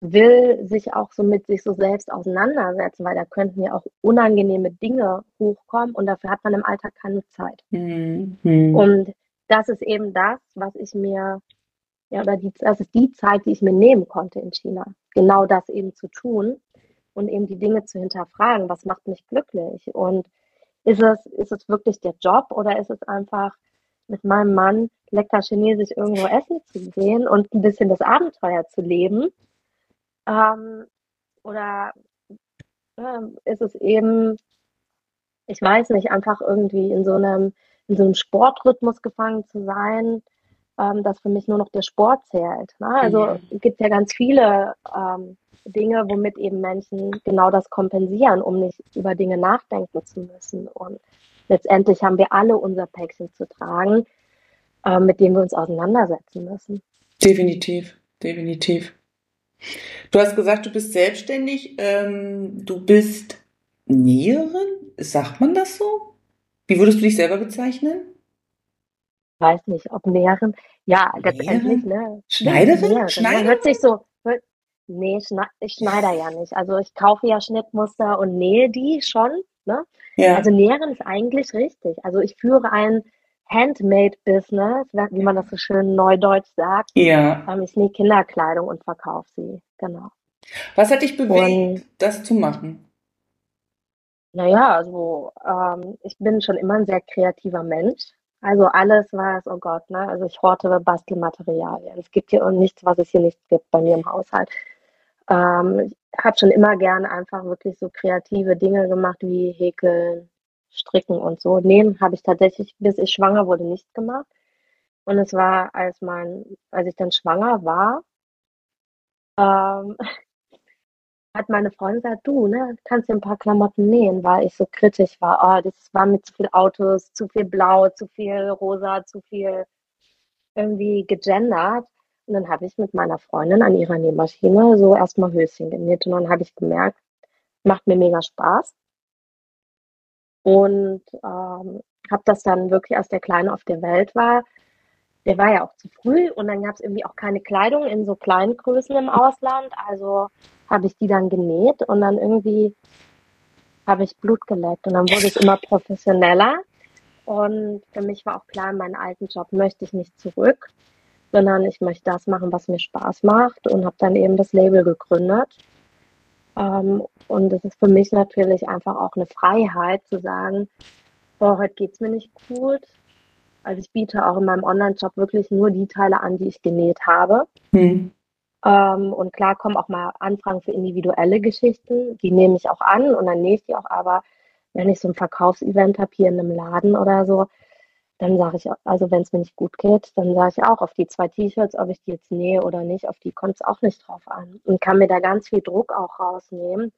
will sich auch so mit sich so selbst auseinandersetzen, weil da könnten ja auch unangenehme Dinge hochkommen und dafür hat man im Alltag keine Zeit. Mhm. Und das ist eben das, was ich mir, ja, oder die, das ist die Zeit, die ich mir nehmen konnte in China. Genau das eben zu tun und eben die Dinge zu hinterfragen. Was macht mich glücklich? Und ist es, ist es wirklich der Job oder ist es einfach mit meinem Mann lecker chinesisch irgendwo essen zu gehen und ein bisschen das Abenteuer zu leben. Ähm, oder äh, ist es eben, ich weiß nicht, einfach irgendwie in so einem, in so einem Sportrhythmus gefangen zu sein, ähm, dass für mich nur noch der Sport zählt. Ne? Also mhm. es gibt ja ganz viele ähm, Dinge, womit eben Menschen genau das kompensieren, um nicht über Dinge nachdenken zu müssen. Und letztendlich haben wir alle unser Päckchen zu tragen, äh, mit dem wir uns auseinandersetzen müssen. Definitiv, definitiv. Du hast gesagt, du bist selbstständig. Ähm, du bist Näherin? Sagt man das so? Wie würdest du dich selber bezeichnen? Ich weiß nicht, ob Näherin. Ja, letztendlich, ne? Schneiderin? Näherin. Schneiderin? Hört sich so. Nee, ich schneide ja nicht. Also ich kaufe ja Schnittmuster und nähe die schon. Ne? Ja. Also Näherin ist eigentlich richtig. Also ich führe ein Handmade-Business, wie man das so schön neudeutsch sagt. Ja. Ähm, ich nähe Kinderkleidung und verkaufe sie. Genau. Was hat dich bewegt, und, das zu machen? Naja, also ähm, ich bin schon immer ein sehr kreativer Mensch. Also alles was, oh Gott, ne? Also ich horte Bastelmaterialien. Es gibt hier nichts, was es hier nicht gibt bei mir im Haushalt. Ähm, ich habe schon immer gern einfach wirklich so kreative Dinge gemacht wie Häkeln, Stricken und so. Nähen habe ich tatsächlich, bis ich schwanger wurde, nicht gemacht. Und es war, als mein, als ich dann schwanger war, ähm, hat meine Freundin gesagt, du, ne, kannst dir ein paar Klamotten nähen, weil ich so kritisch war. Oh, das war mit zu viel Autos, zu viel Blau, zu viel Rosa, zu viel irgendwie gegendert. Und dann habe ich mit meiner Freundin an ihrer Nähmaschine so erstmal Höschen genäht. Und dann habe ich gemerkt, macht mir mega Spaß. Und ähm, habe das dann wirklich, als der Kleine auf der Welt war, der war ja auch zu früh und dann gab es irgendwie auch keine Kleidung in so kleinen Größen im Ausland. Also habe ich die dann genäht und dann irgendwie habe ich Blut geleckt und dann wurde es immer professioneller. Und für mich war auch klar, in meinen alten Job möchte ich nicht zurück, sondern ich möchte das machen, was mir Spaß macht und habe dann eben das Label gegründet. Ähm, und es ist für mich natürlich einfach auch eine Freiheit zu sagen, boah, heute geht's mir nicht gut. Also ich biete auch in meinem Online-Shop wirklich nur die Teile an, die ich genäht habe. Hm. Ähm, und klar kommen auch mal Anfragen für individuelle Geschichten, die nehme ich auch an und dann nähe ich die auch. Aber wenn ich so ein Verkaufsevent habe hier in einem Laden oder so, dann sage ich, also wenn es mir nicht gut geht, dann sage ich auch auf die zwei T-Shirts, ob ich die jetzt nähe oder nicht, auf die kommt es auch nicht drauf an. Und kann mir da ganz viel Druck auch rausnehmen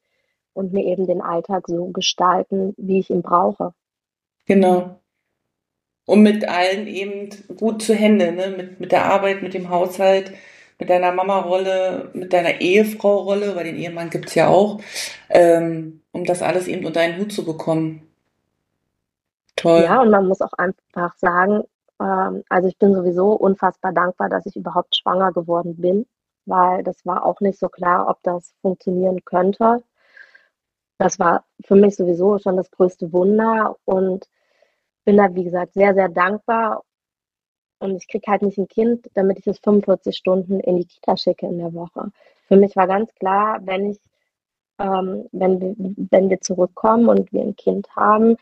und mir eben den Alltag so gestalten, wie ich ihn brauche. Genau. Und mit allen eben gut zu Hände, ne? mit, mit der Arbeit, mit dem Haushalt, mit deiner Mama-Rolle, mit deiner Ehefrau-Rolle, weil den Ehemann gibt es ja auch, ähm, um das alles eben unter einen Hut zu bekommen. Toll. Ja, und man muss auch einfach sagen, ähm, also ich bin sowieso unfassbar dankbar, dass ich überhaupt schwanger geworden bin, weil das war auch nicht so klar, ob das funktionieren könnte. Das war für mich sowieso schon das größte Wunder und bin da, wie gesagt, sehr, sehr dankbar und ich kriege halt nicht ein Kind, damit ich es 45 Stunden in die Kita schicke in der Woche. Für mich war ganz klar, wenn ich, ähm, wenn wenn wir zurückkommen und wir ein Kind haben,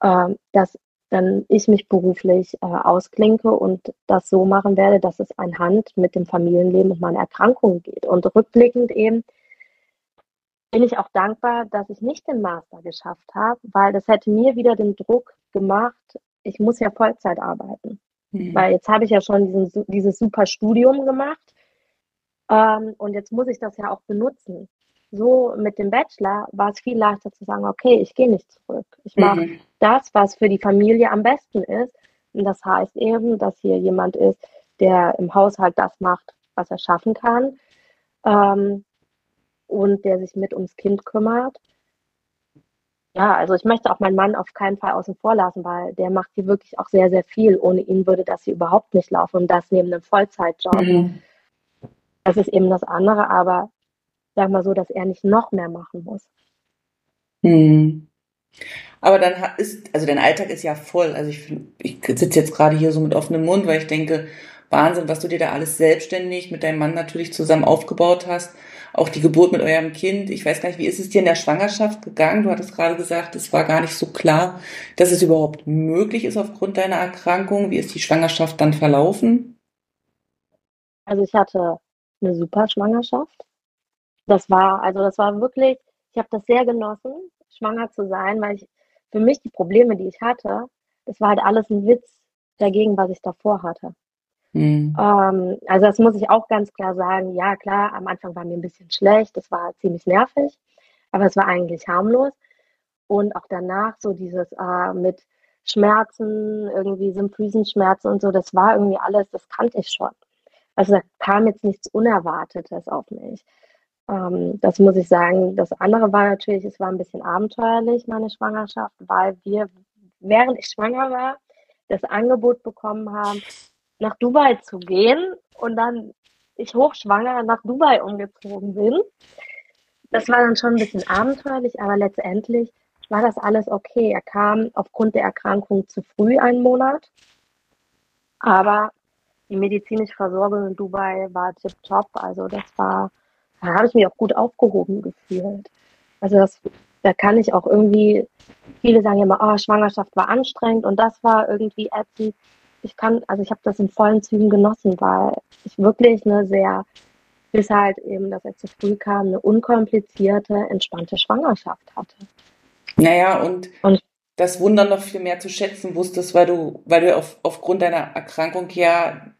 äh, dass dann ich mich beruflich äh, ausklinke und das so machen werde, dass es ein Hand mit dem Familienleben und meiner Erkrankung geht. Und rückblickend eben bin ich auch dankbar, dass ich nicht den Master geschafft habe, weil das hätte mir wieder den Druck gemacht, ich muss ja Vollzeit arbeiten. Mhm. Weil jetzt habe ich ja schon diesen, dieses super Studium gemacht ähm, und jetzt muss ich das ja auch benutzen. So mit dem Bachelor war es viel leichter zu sagen, okay, ich gehe nicht zurück. Ich mache mhm. das, was für die Familie am besten ist. Und das heißt eben, dass hier jemand ist, der im Haushalt das macht, was er schaffen kann ähm, und der sich mit ums Kind kümmert ja, also ich möchte auch meinen Mann auf keinen Fall außen vor lassen, weil der macht hier wirklich auch sehr, sehr viel. Ohne ihn würde das hier überhaupt nicht laufen und das neben einem Vollzeitjob. Mhm. Das ist eben das andere, aber sag mal so, dass er nicht noch mehr machen muss. Mhm. Aber dann ist, also dein Alltag ist ja voll. Also ich, ich sitze jetzt gerade hier so mit offenem Mund, weil ich denke, Wahnsinn, was du dir da alles selbstständig mit deinem Mann natürlich zusammen aufgebaut hast. auch die Geburt mit eurem Kind. Ich weiß gar nicht, wie ist es dir in der Schwangerschaft gegangen? Du hattest gerade gesagt, es war gar nicht so klar, dass es überhaupt möglich ist aufgrund deiner Erkrankung. Wie ist die Schwangerschaft dann verlaufen? Also ich hatte eine super Schwangerschaft. Das war, also das war wirklich, ich habe das sehr genossen, schwanger zu sein, weil ich für mich die Probleme, die ich hatte, das war halt alles ein Witz dagegen, was ich davor hatte. Mhm. Ähm, also das muss ich auch ganz klar sagen. Ja, klar, am Anfang war mir ein bisschen schlecht, das war ziemlich nervig, aber es war eigentlich harmlos. Und auch danach so dieses äh, mit Schmerzen, irgendwie Symphysenschmerzen und so, das war irgendwie alles, das kannte ich schon. Also da kam jetzt nichts Unerwartetes auf mich. Ähm, das muss ich sagen. Das andere war natürlich, es war ein bisschen abenteuerlich, meine Schwangerschaft, weil wir, während ich schwanger war, das Angebot bekommen haben, nach Dubai zu gehen und dann ich hochschwanger nach Dubai umgezogen bin. Das war dann schon ein bisschen abenteuerlich, aber letztendlich war das alles okay. Er kam aufgrund der Erkrankung zu früh einen Monat, aber die medizinische Versorgung in Dubai war tipptopp. Also das war, da habe ich mich auch gut aufgehoben gefühlt. Also das, da kann ich auch irgendwie, viele sagen immer, oh, Schwangerschaft war anstrengend und das war irgendwie ätzend ich kann, also ich habe das in vollen Zügen genossen, weil ich wirklich eine sehr, bis halt eben, dass er zu früh kam, eine unkomplizierte, entspannte Schwangerschaft hatte. Naja, und, und das Wunder noch viel mehr zu schätzen wusstest, weil du, weil du auf, aufgrund deiner Erkrankung ja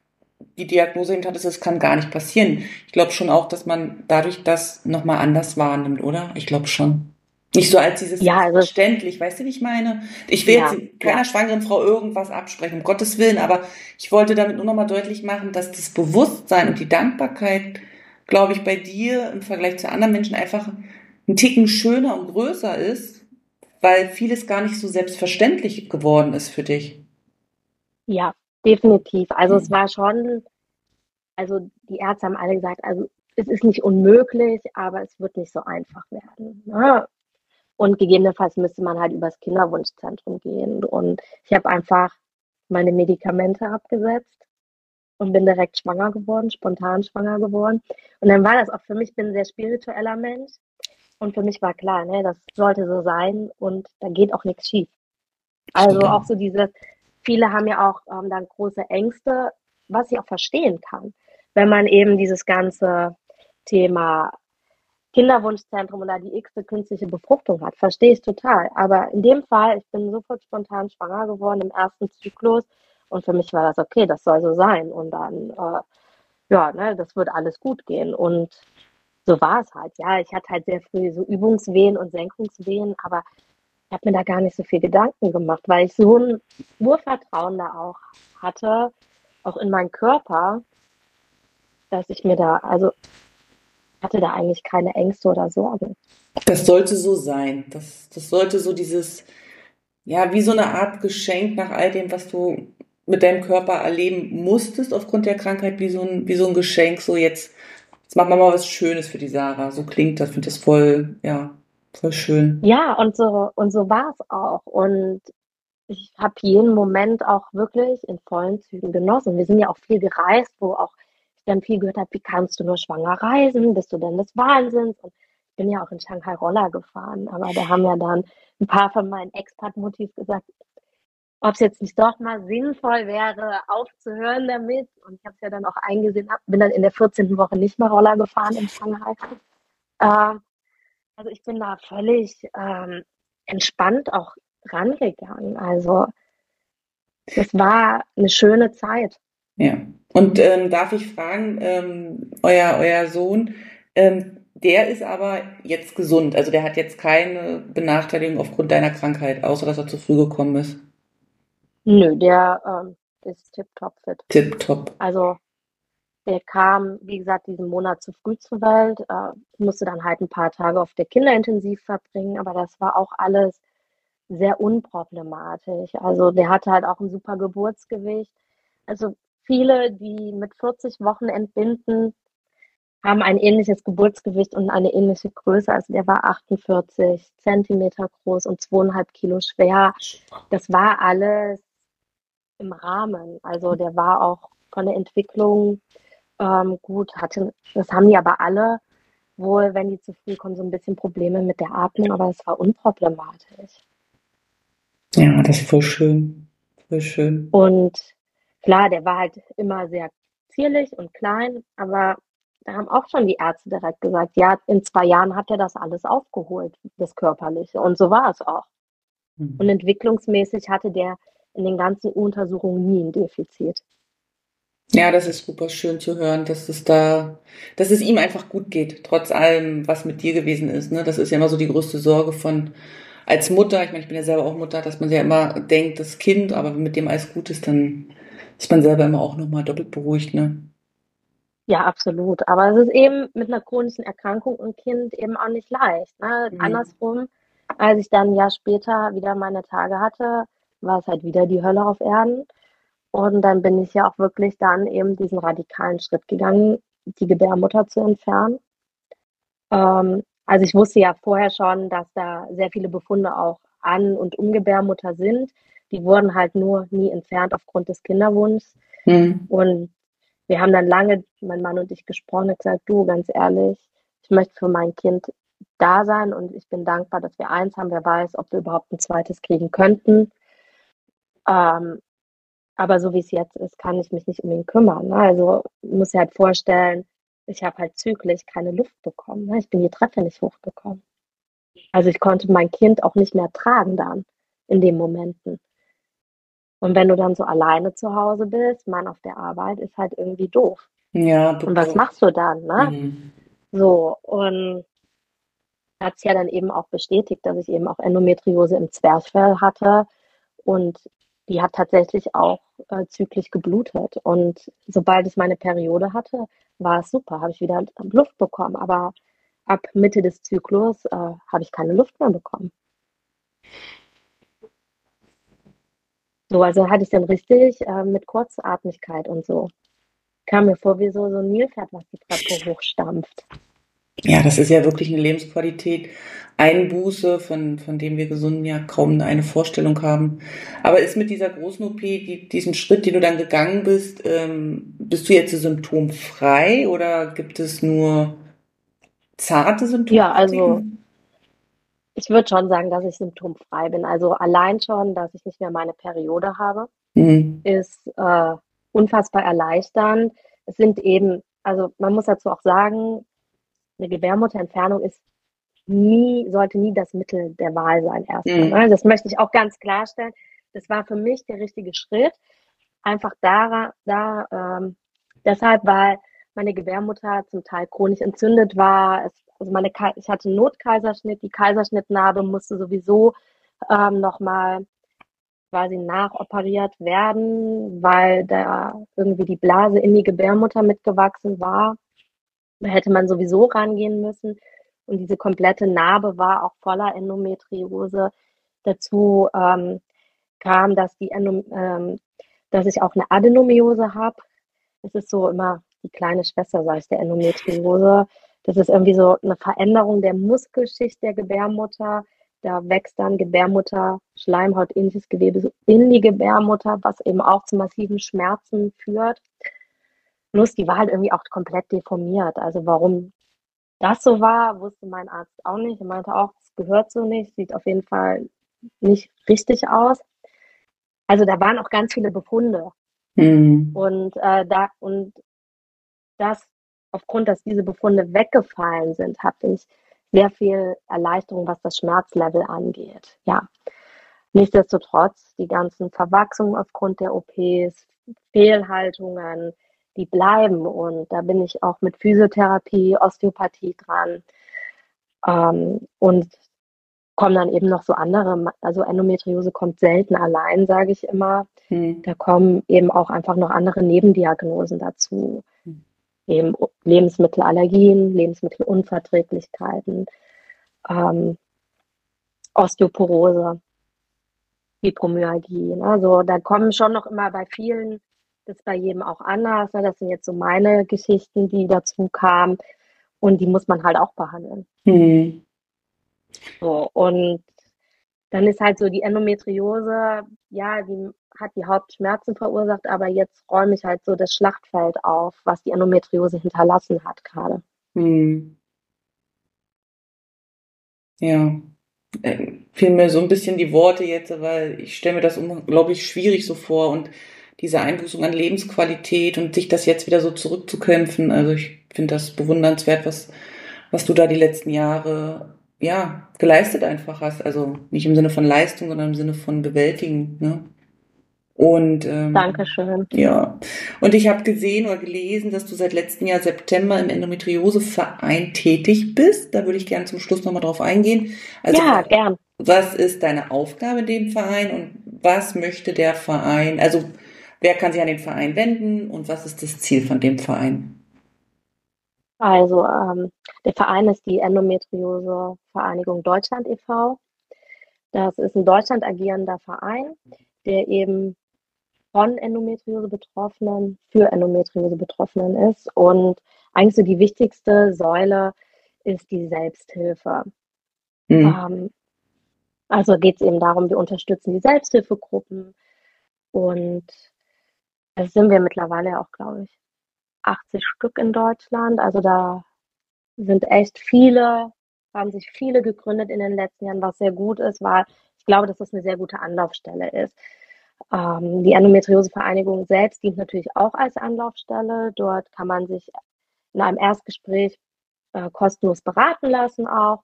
die Diagnose eben hattest, es kann gar nicht passieren. Ich glaube schon auch, dass man dadurch das nochmal anders wahrnimmt, oder? Ich glaube schon. Nicht so als dieses ja, also, verständlich, weißt du, wie ich meine? Ich will ja, jetzt keiner ja. schwangeren Frau irgendwas absprechen, um Gottes Willen, aber ich wollte damit nur nochmal deutlich machen, dass das Bewusstsein und die Dankbarkeit, glaube ich, bei dir im Vergleich zu anderen Menschen einfach ein Ticken schöner und größer ist, weil vieles gar nicht so selbstverständlich geworden ist für dich. Ja, definitiv. Also mhm. es war schon, also die Ärzte haben alle gesagt, also es ist nicht unmöglich, aber es wird nicht so einfach werden. Ne? Und gegebenenfalls müsste man halt übers Kinderwunschzentrum gehen. Und ich habe einfach meine Medikamente abgesetzt und bin direkt schwanger geworden, spontan schwanger geworden. Und dann war das auch für mich, ich bin ein sehr spiritueller Mensch. Und für mich war klar, ne, das sollte so sein und da geht auch nichts schief. Also auch so diese, viele haben ja auch ähm, dann große Ängste, was ich auch verstehen kann, wenn man eben dieses ganze Thema Kinderwunschzentrum oder die x künstliche Befruchtung hat. Verstehe ich total. Aber in dem Fall, ich bin sofort spontan schwanger geworden im ersten Zyklus und für mich war das okay, das soll so sein. Und dann, äh, ja, ne, das wird alles gut gehen. Und so war es halt. Ja, ich hatte halt sehr früh so Übungswehen und Senkungswehen, aber habe mir da gar nicht so viel Gedanken gemacht, weil ich so ein Urvertrauen da auch hatte, auch in meinen Körper, dass ich mir da, also hatte da eigentlich keine Ängste oder Sorgen. Das sollte so sein. Das, das sollte so dieses, ja, wie so eine Art Geschenk nach all dem, was du mit deinem Körper erleben musstest aufgrund der Krankheit, wie so ein, wie so ein Geschenk, so jetzt, jetzt machen wir mal was Schönes für die Sarah. So klingt das, finde das voll, ja, voll schön. Ja, und so, und so war es auch. Und ich habe jeden Moment auch wirklich in vollen Zügen genossen. Wir sind ja auch viel gereist, wo auch dann viel gehört habe, wie kannst du nur schwanger reisen? Bist du denn des Wahnsinns? Und ich bin ja auch in Shanghai Roller gefahren, aber da haben ja dann ein paar von meinen Expat-Mutis gesagt, ob es jetzt nicht doch mal sinnvoll wäre, aufzuhören damit. Und ich habe es ja dann auch eingesehen, bin dann in der 14. Woche nicht mehr Roller gefahren in Shanghai. Äh, also ich bin da völlig ähm, entspannt auch rangegangen. Also es war eine schöne Zeit. Ja. Und ähm, darf ich fragen, ähm, euer, euer Sohn, ähm, der ist aber jetzt gesund, also der hat jetzt keine Benachteiligung aufgrund deiner Krankheit, außer dass er zu früh gekommen ist. Nö, der ähm, ist tipptopp fit. Tipptopp. Also der kam, wie gesagt, diesen Monat zu früh zur Welt, äh, musste dann halt ein paar Tage auf der Kinderintensiv verbringen, aber das war auch alles sehr unproblematisch. Also der hatte halt auch ein super Geburtsgewicht. Also Viele, die mit 40 Wochen entbinden, haben ein ähnliches Geburtsgewicht und eine ähnliche Größe. Also der war 48 Zentimeter groß und zweieinhalb Kilo schwer. Das war alles im Rahmen. Also der war auch von der Entwicklung ähm, gut. Hatte, das haben die aber alle. wohl, wenn die zu früh kommen, so ein bisschen Probleme mit der Atmung, aber es war unproblematisch. Ja, das ist voll schön. Voll schön. Und klar, der war halt immer sehr zierlich und klein, aber da haben auch schon die Ärzte direkt gesagt, ja, in zwei Jahren hat er das alles aufgeholt, das Körperliche. Und so war es auch. Mhm. Und entwicklungsmäßig hatte der in den ganzen Untersuchungen nie ein Defizit. Ja, das ist super schön zu hören, dass es da, dass es ihm einfach gut geht, trotz allem, was mit dir gewesen ist. Ne? Das ist ja immer so die größte Sorge von als Mutter. Ich meine, ich bin ja selber auch Mutter, dass man ja immer denkt, das Kind, aber wenn mit dem alles gut ist, dann ist man selber immer auch nochmal doppelt beruhigt, ne? Ja, absolut. Aber es ist eben mit einer chronischen Erkrankung und Kind eben auch nicht leicht. Ne? Mhm. Andersrum, als ich dann ein Jahr später wieder meine Tage hatte, war es halt wieder die Hölle auf Erden. Und dann bin ich ja auch wirklich dann eben diesen radikalen Schritt gegangen, die Gebärmutter zu entfernen. Ähm, also ich wusste ja vorher schon, dass da sehr viele Befunde auch an und um Gebärmutter sind. Die wurden halt nur nie entfernt aufgrund des Kinderwunschs. Mhm. Und wir haben dann lange, mein Mann und ich, gesprochen und gesagt, du, ganz ehrlich, ich möchte für mein Kind da sein und ich bin dankbar, dass wir eins haben. Wer weiß, ob wir überhaupt ein zweites kriegen könnten. Ähm, aber so wie es jetzt ist, kann ich mich nicht um ihn kümmern. Ne? Also muss ich halt vorstellen, ich habe halt zügig keine Luft bekommen. Ne? Ich bin die Treppe nicht hochgekommen. Also ich konnte mein Kind auch nicht mehr tragen dann in den Momenten. Und wenn du dann so alleine zu Hause bist, Mann auf der Arbeit, ist halt irgendwie doof. Ja. Und was machst du dann, ne? Mhm. So, und hat es ja dann eben auch bestätigt, dass ich eben auch Endometriose im Zwerchfell hatte und die hat tatsächlich auch äh, zyklisch geblutet. Und sobald ich meine Periode hatte, war es super, habe ich wieder Luft bekommen. Aber ab Mitte des Zyklus äh, habe ich keine Luft mehr bekommen. So, also hatte ich dann richtig äh, mit Kurzatmigkeit und so. Kam mir vor wie so, so ein Nilpferd, was die Treppe hochstampft. Ja, das ist ja wirklich eine Lebensqualität. Einbuße, von, von dem wir Gesunden ja kaum eine Vorstellung haben. Aber ist mit dieser großen OP, die, diesen Schritt, den du dann gegangen bist, ähm, bist du jetzt symptomfrei oder gibt es nur zarte Symptome? Ja, also ich würde schon sagen, dass ich symptomfrei bin. Also allein schon, dass ich nicht mehr meine Periode habe, mhm. ist äh, unfassbar erleichternd. Es sind eben, also man muss dazu auch sagen, eine Gebärmutterentfernung ist nie, sollte nie das Mittel der Wahl sein erstmal. Mhm. Ne? Das möchte ich auch ganz klarstellen. Das war für mich der richtige Schritt. Einfach da, da ähm, deshalb, weil meine Gebärmutter zum Teil chronisch entzündet war. Es, also meine, ich hatte einen Notkaiserschnitt, die Kaiserschnittnarbe musste sowieso ähm, nochmal quasi nachoperiert werden, weil da irgendwie die Blase in die Gebärmutter mitgewachsen war. Hätte man sowieso rangehen müssen. Und diese komplette Narbe war auch voller Endometriose. Dazu ähm, kam, dass, die ähm, dass ich auch eine Adenomiose habe. Es ist so immer die kleine Schwester, sage ich, der Endometriose. Das ist irgendwie so eine Veränderung der Muskelschicht der Gebärmutter. Da wächst dann Gebärmutter, Schleimhaut, ähnliches Gewebe in die Gebärmutter, was eben auch zu massiven Schmerzen führt. Plus, die war halt irgendwie auch komplett deformiert. Also warum das so war, wusste mein Arzt auch nicht. Er meinte auch, es gehört so nicht, sieht auf jeden Fall nicht richtig aus. Also da waren auch ganz viele Befunde. Mhm. Und äh, da und das aufgrund, dass diese Befunde weggefallen sind, hatte ich sehr viel Erleichterung, was das Schmerzlevel angeht. Ja. Nichtsdestotrotz, die ganzen Verwachsungen aufgrund der OPs, Fehlhaltungen, die bleiben. Und da bin ich auch mit Physiotherapie, Osteopathie dran. Ähm, und kommen dann eben noch so andere, also Endometriose kommt selten allein, sage ich immer. Hm. Da kommen eben auch einfach noch andere Nebendiagnosen dazu. Hm. Eben Lebensmittelallergien, Lebensmittelunverträglichkeiten, ähm, Osteoporose, Fibromyalgie. Also da kommen schon noch immer bei vielen ist bei jedem auch anders. Ne? Das sind jetzt so meine Geschichten, die dazu kamen. Und die muss man halt auch behandeln. Mhm. So, und dann ist halt so die Endometriose, ja, die hat die Hauptschmerzen verursacht, aber jetzt räume ich halt so das Schlachtfeld auf, was die Endometriose hinterlassen hat gerade. Mhm. Ja. Äh, fehlen mir so ein bisschen die Worte jetzt, weil ich stelle mir das unglaublich schwierig so vor und diese Einbußung an Lebensqualität und sich das jetzt wieder so zurückzukämpfen. Also ich finde das bewundernswert, was, was du da die letzten Jahre ja geleistet einfach hast. Also nicht im Sinne von Leistung, sondern im Sinne von bewältigen. Ne? Und ähm, Dankeschön. Ja. Und ich habe gesehen oder gelesen, dass du seit letztem Jahr September im Endometrioseverein tätig bist. Da würde ich gerne zum Schluss nochmal drauf eingehen. Also, ja, gern. Was ist deine Aufgabe in dem Verein und was möchte der Verein? Also wer kann sich an den Verein wenden und was ist das Ziel von dem Verein? Also ähm, der Verein ist die Endometriose Vereinigung Deutschland e.V. Das ist ein Deutschland agierender Verein, der eben von Endometriose-Betroffenen für Endometriose-Betroffenen ist. Und eigentlich so die wichtigste Säule ist die Selbsthilfe. Mhm. Ähm, also geht es eben darum, wir unterstützen die Selbsthilfegruppen und es sind wir mittlerweile auch, glaube ich, 80 Stück in Deutschland. Also da sind echt viele, haben sich viele gegründet in den letzten Jahren, was sehr gut ist, weil ich glaube, dass das eine sehr gute Anlaufstelle ist. Ähm, die Endometriosevereinigung selbst dient natürlich auch als Anlaufstelle. Dort kann man sich in einem Erstgespräch äh, kostenlos beraten lassen auch.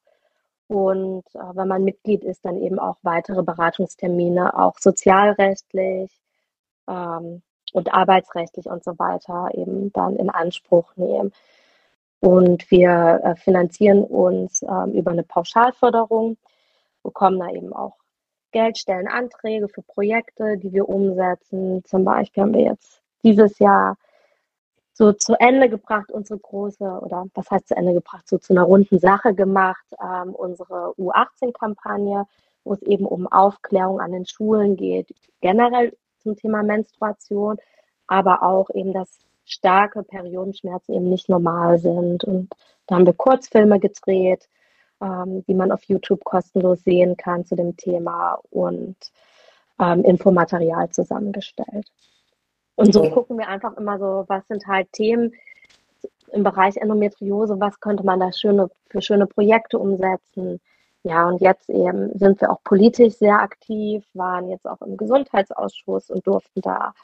Und äh, wenn man Mitglied ist, dann eben auch weitere Beratungstermine, auch sozialrechtlich ähm, und arbeitsrechtlich und so weiter eben dann in Anspruch nehmen. Und wir äh, finanzieren uns äh, über eine Pauschalförderung, bekommen da eben auch Geld, stellen Anträge für Projekte, die wir umsetzen. Zum Beispiel haben wir jetzt dieses Jahr so zu Ende gebracht, unsere große, oder was heißt zu Ende gebracht, so zu einer runden Sache gemacht, ähm, unsere U18-Kampagne, wo es eben um Aufklärung an den Schulen geht, generell zum Thema Menstruation, aber auch eben, dass starke Periodenschmerzen eben nicht normal sind. Und da haben wir Kurzfilme gedreht, ähm, die man auf YouTube kostenlos sehen kann zu dem Thema und ähm, Infomaterial zusammengestellt. Und so gucken wir einfach immer so, was sind halt Themen im Bereich Endometriose, was könnte man da schöne, für schöne Projekte umsetzen. Ja, und jetzt eben sind wir auch politisch sehr aktiv, waren jetzt auch im Gesundheitsausschuss und durften da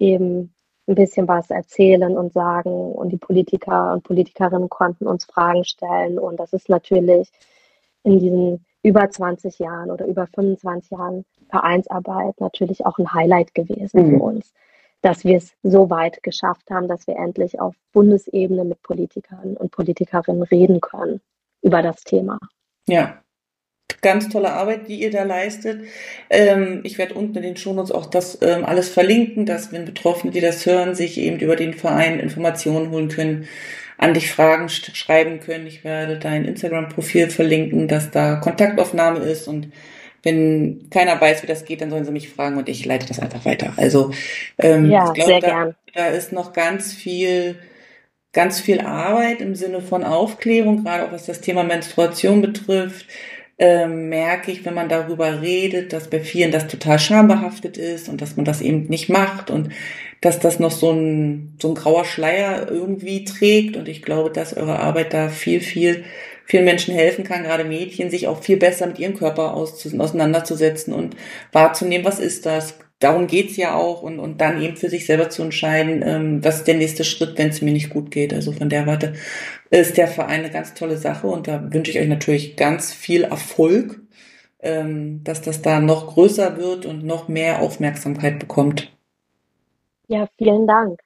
eben ein bisschen was erzählen und sagen und die Politiker und Politikerinnen konnten uns Fragen stellen und das ist natürlich in diesen über 20 Jahren oder über 25 Jahren Vereinsarbeit natürlich auch ein Highlight gewesen mhm. für uns, dass wir es so weit geschafft haben, dass wir endlich auf Bundesebene mit Politikern und Politikerinnen reden können über das Thema. Ja, ganz tolle Arbeit, die ihr da leistet. Ähm, ich werde unten in den Shownotes auch das ähm, alles verlinken, dass wenn Betroffene, die das hören, sich eben über den Verein Informationen holen können, an dich Fragen schreiben können. Ich werde dein Instagram-Profil verlinken, dass da Kontaktaufnahme ist und wenn keiner weiß, wie das geht, dann sollen sie mich fragen und ich leite das einfach weiter. Also ähm, ja, ich glaube, da, da ist noch ganz viel ganz viel Arbeit im Sinne von Aufklärung, gerade auch was das Thema Menstruation betrifft ähm, merke ich, wenn man darüber redet, dass bei vielen das total schambehaftet ist und dass man das eben nicht macht und dass das noch so ein, so ein grauer Schleier irgendwie trägt. Und ich glaube, dass eure Arbeit da viel, viel, vielen Menschen helfen kann, gerade Mädchen, sich auch viel besser mit ihrem Körper auseinanderzusetzen und wahrzunehmen, was ist das? darum geht's ja auch und, und dann eben für sich selber zu entscheiden, ähm, was ist der nächste Schritt, wenn es mir nicht gut geht. Also von der Warte ist der Verein eine ganz tolle Sache und da wünsche ich euch natürlich ganz viel Erfolg, ähm, dass das da noch größer wird und noch mehr Aufmerksamkeit bekommt. Ja, vielen Dank.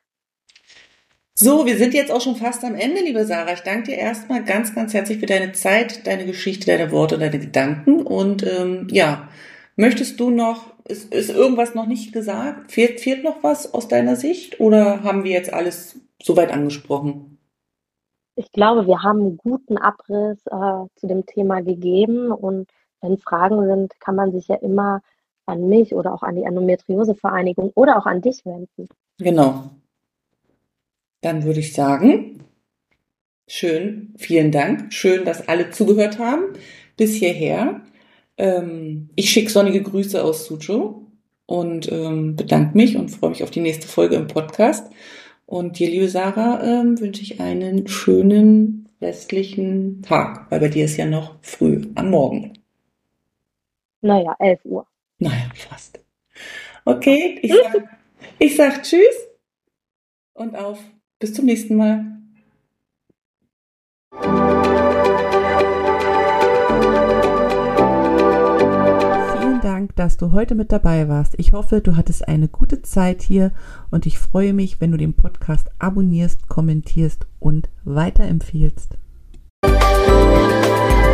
So, wir sind jetzt auch schon fast am Ende, liebe Sarah. Ich danke dir erstmal ganz, ganz herzlich für deine Zeit, deine Geschichte, deine Worte, deine Gedanken. Und ähm, ja, möchtest du noch ist, ist irgendwas noch nicht gesagt? Fehlt, fehlt noch was aus deiner Sicht oder haben wir jetzt alles soweit angesprochen? Ich glaube, wir haben einen guten Abriss äh, zu dem Thema gegeben und wenn Fragen sind, kann man sich ja immer an mich oder auch an die Endometriose-Vereinigung oder auch an dich wenden. Genau. Dann würde ich sagen, schön, vielen Dank. Schön, dass alle zugehört haben bis hierher. Ähm, ich schicke sonnige Grüße aus Sucho und ähm, bedanke mich und freue mich auf die nächste Folge im Podcast. Und dir, liebe Sarah, ähm, wünsche ich einen schönen restlichen Tag, weil bei dir ist ja noch früh am Morgen. Naja, 11 Uhr. Naja, fast. Okay, ich sag, ich sag Tschüss und auf. Bis zum nächsten Mal. Dass du heute mit dabei warst. Ich hoffe, du hattest eine gute Zeit hier und ich freue mich, wenn du den Podcast abonnierst, kommentierst und weiterempfiehlst. you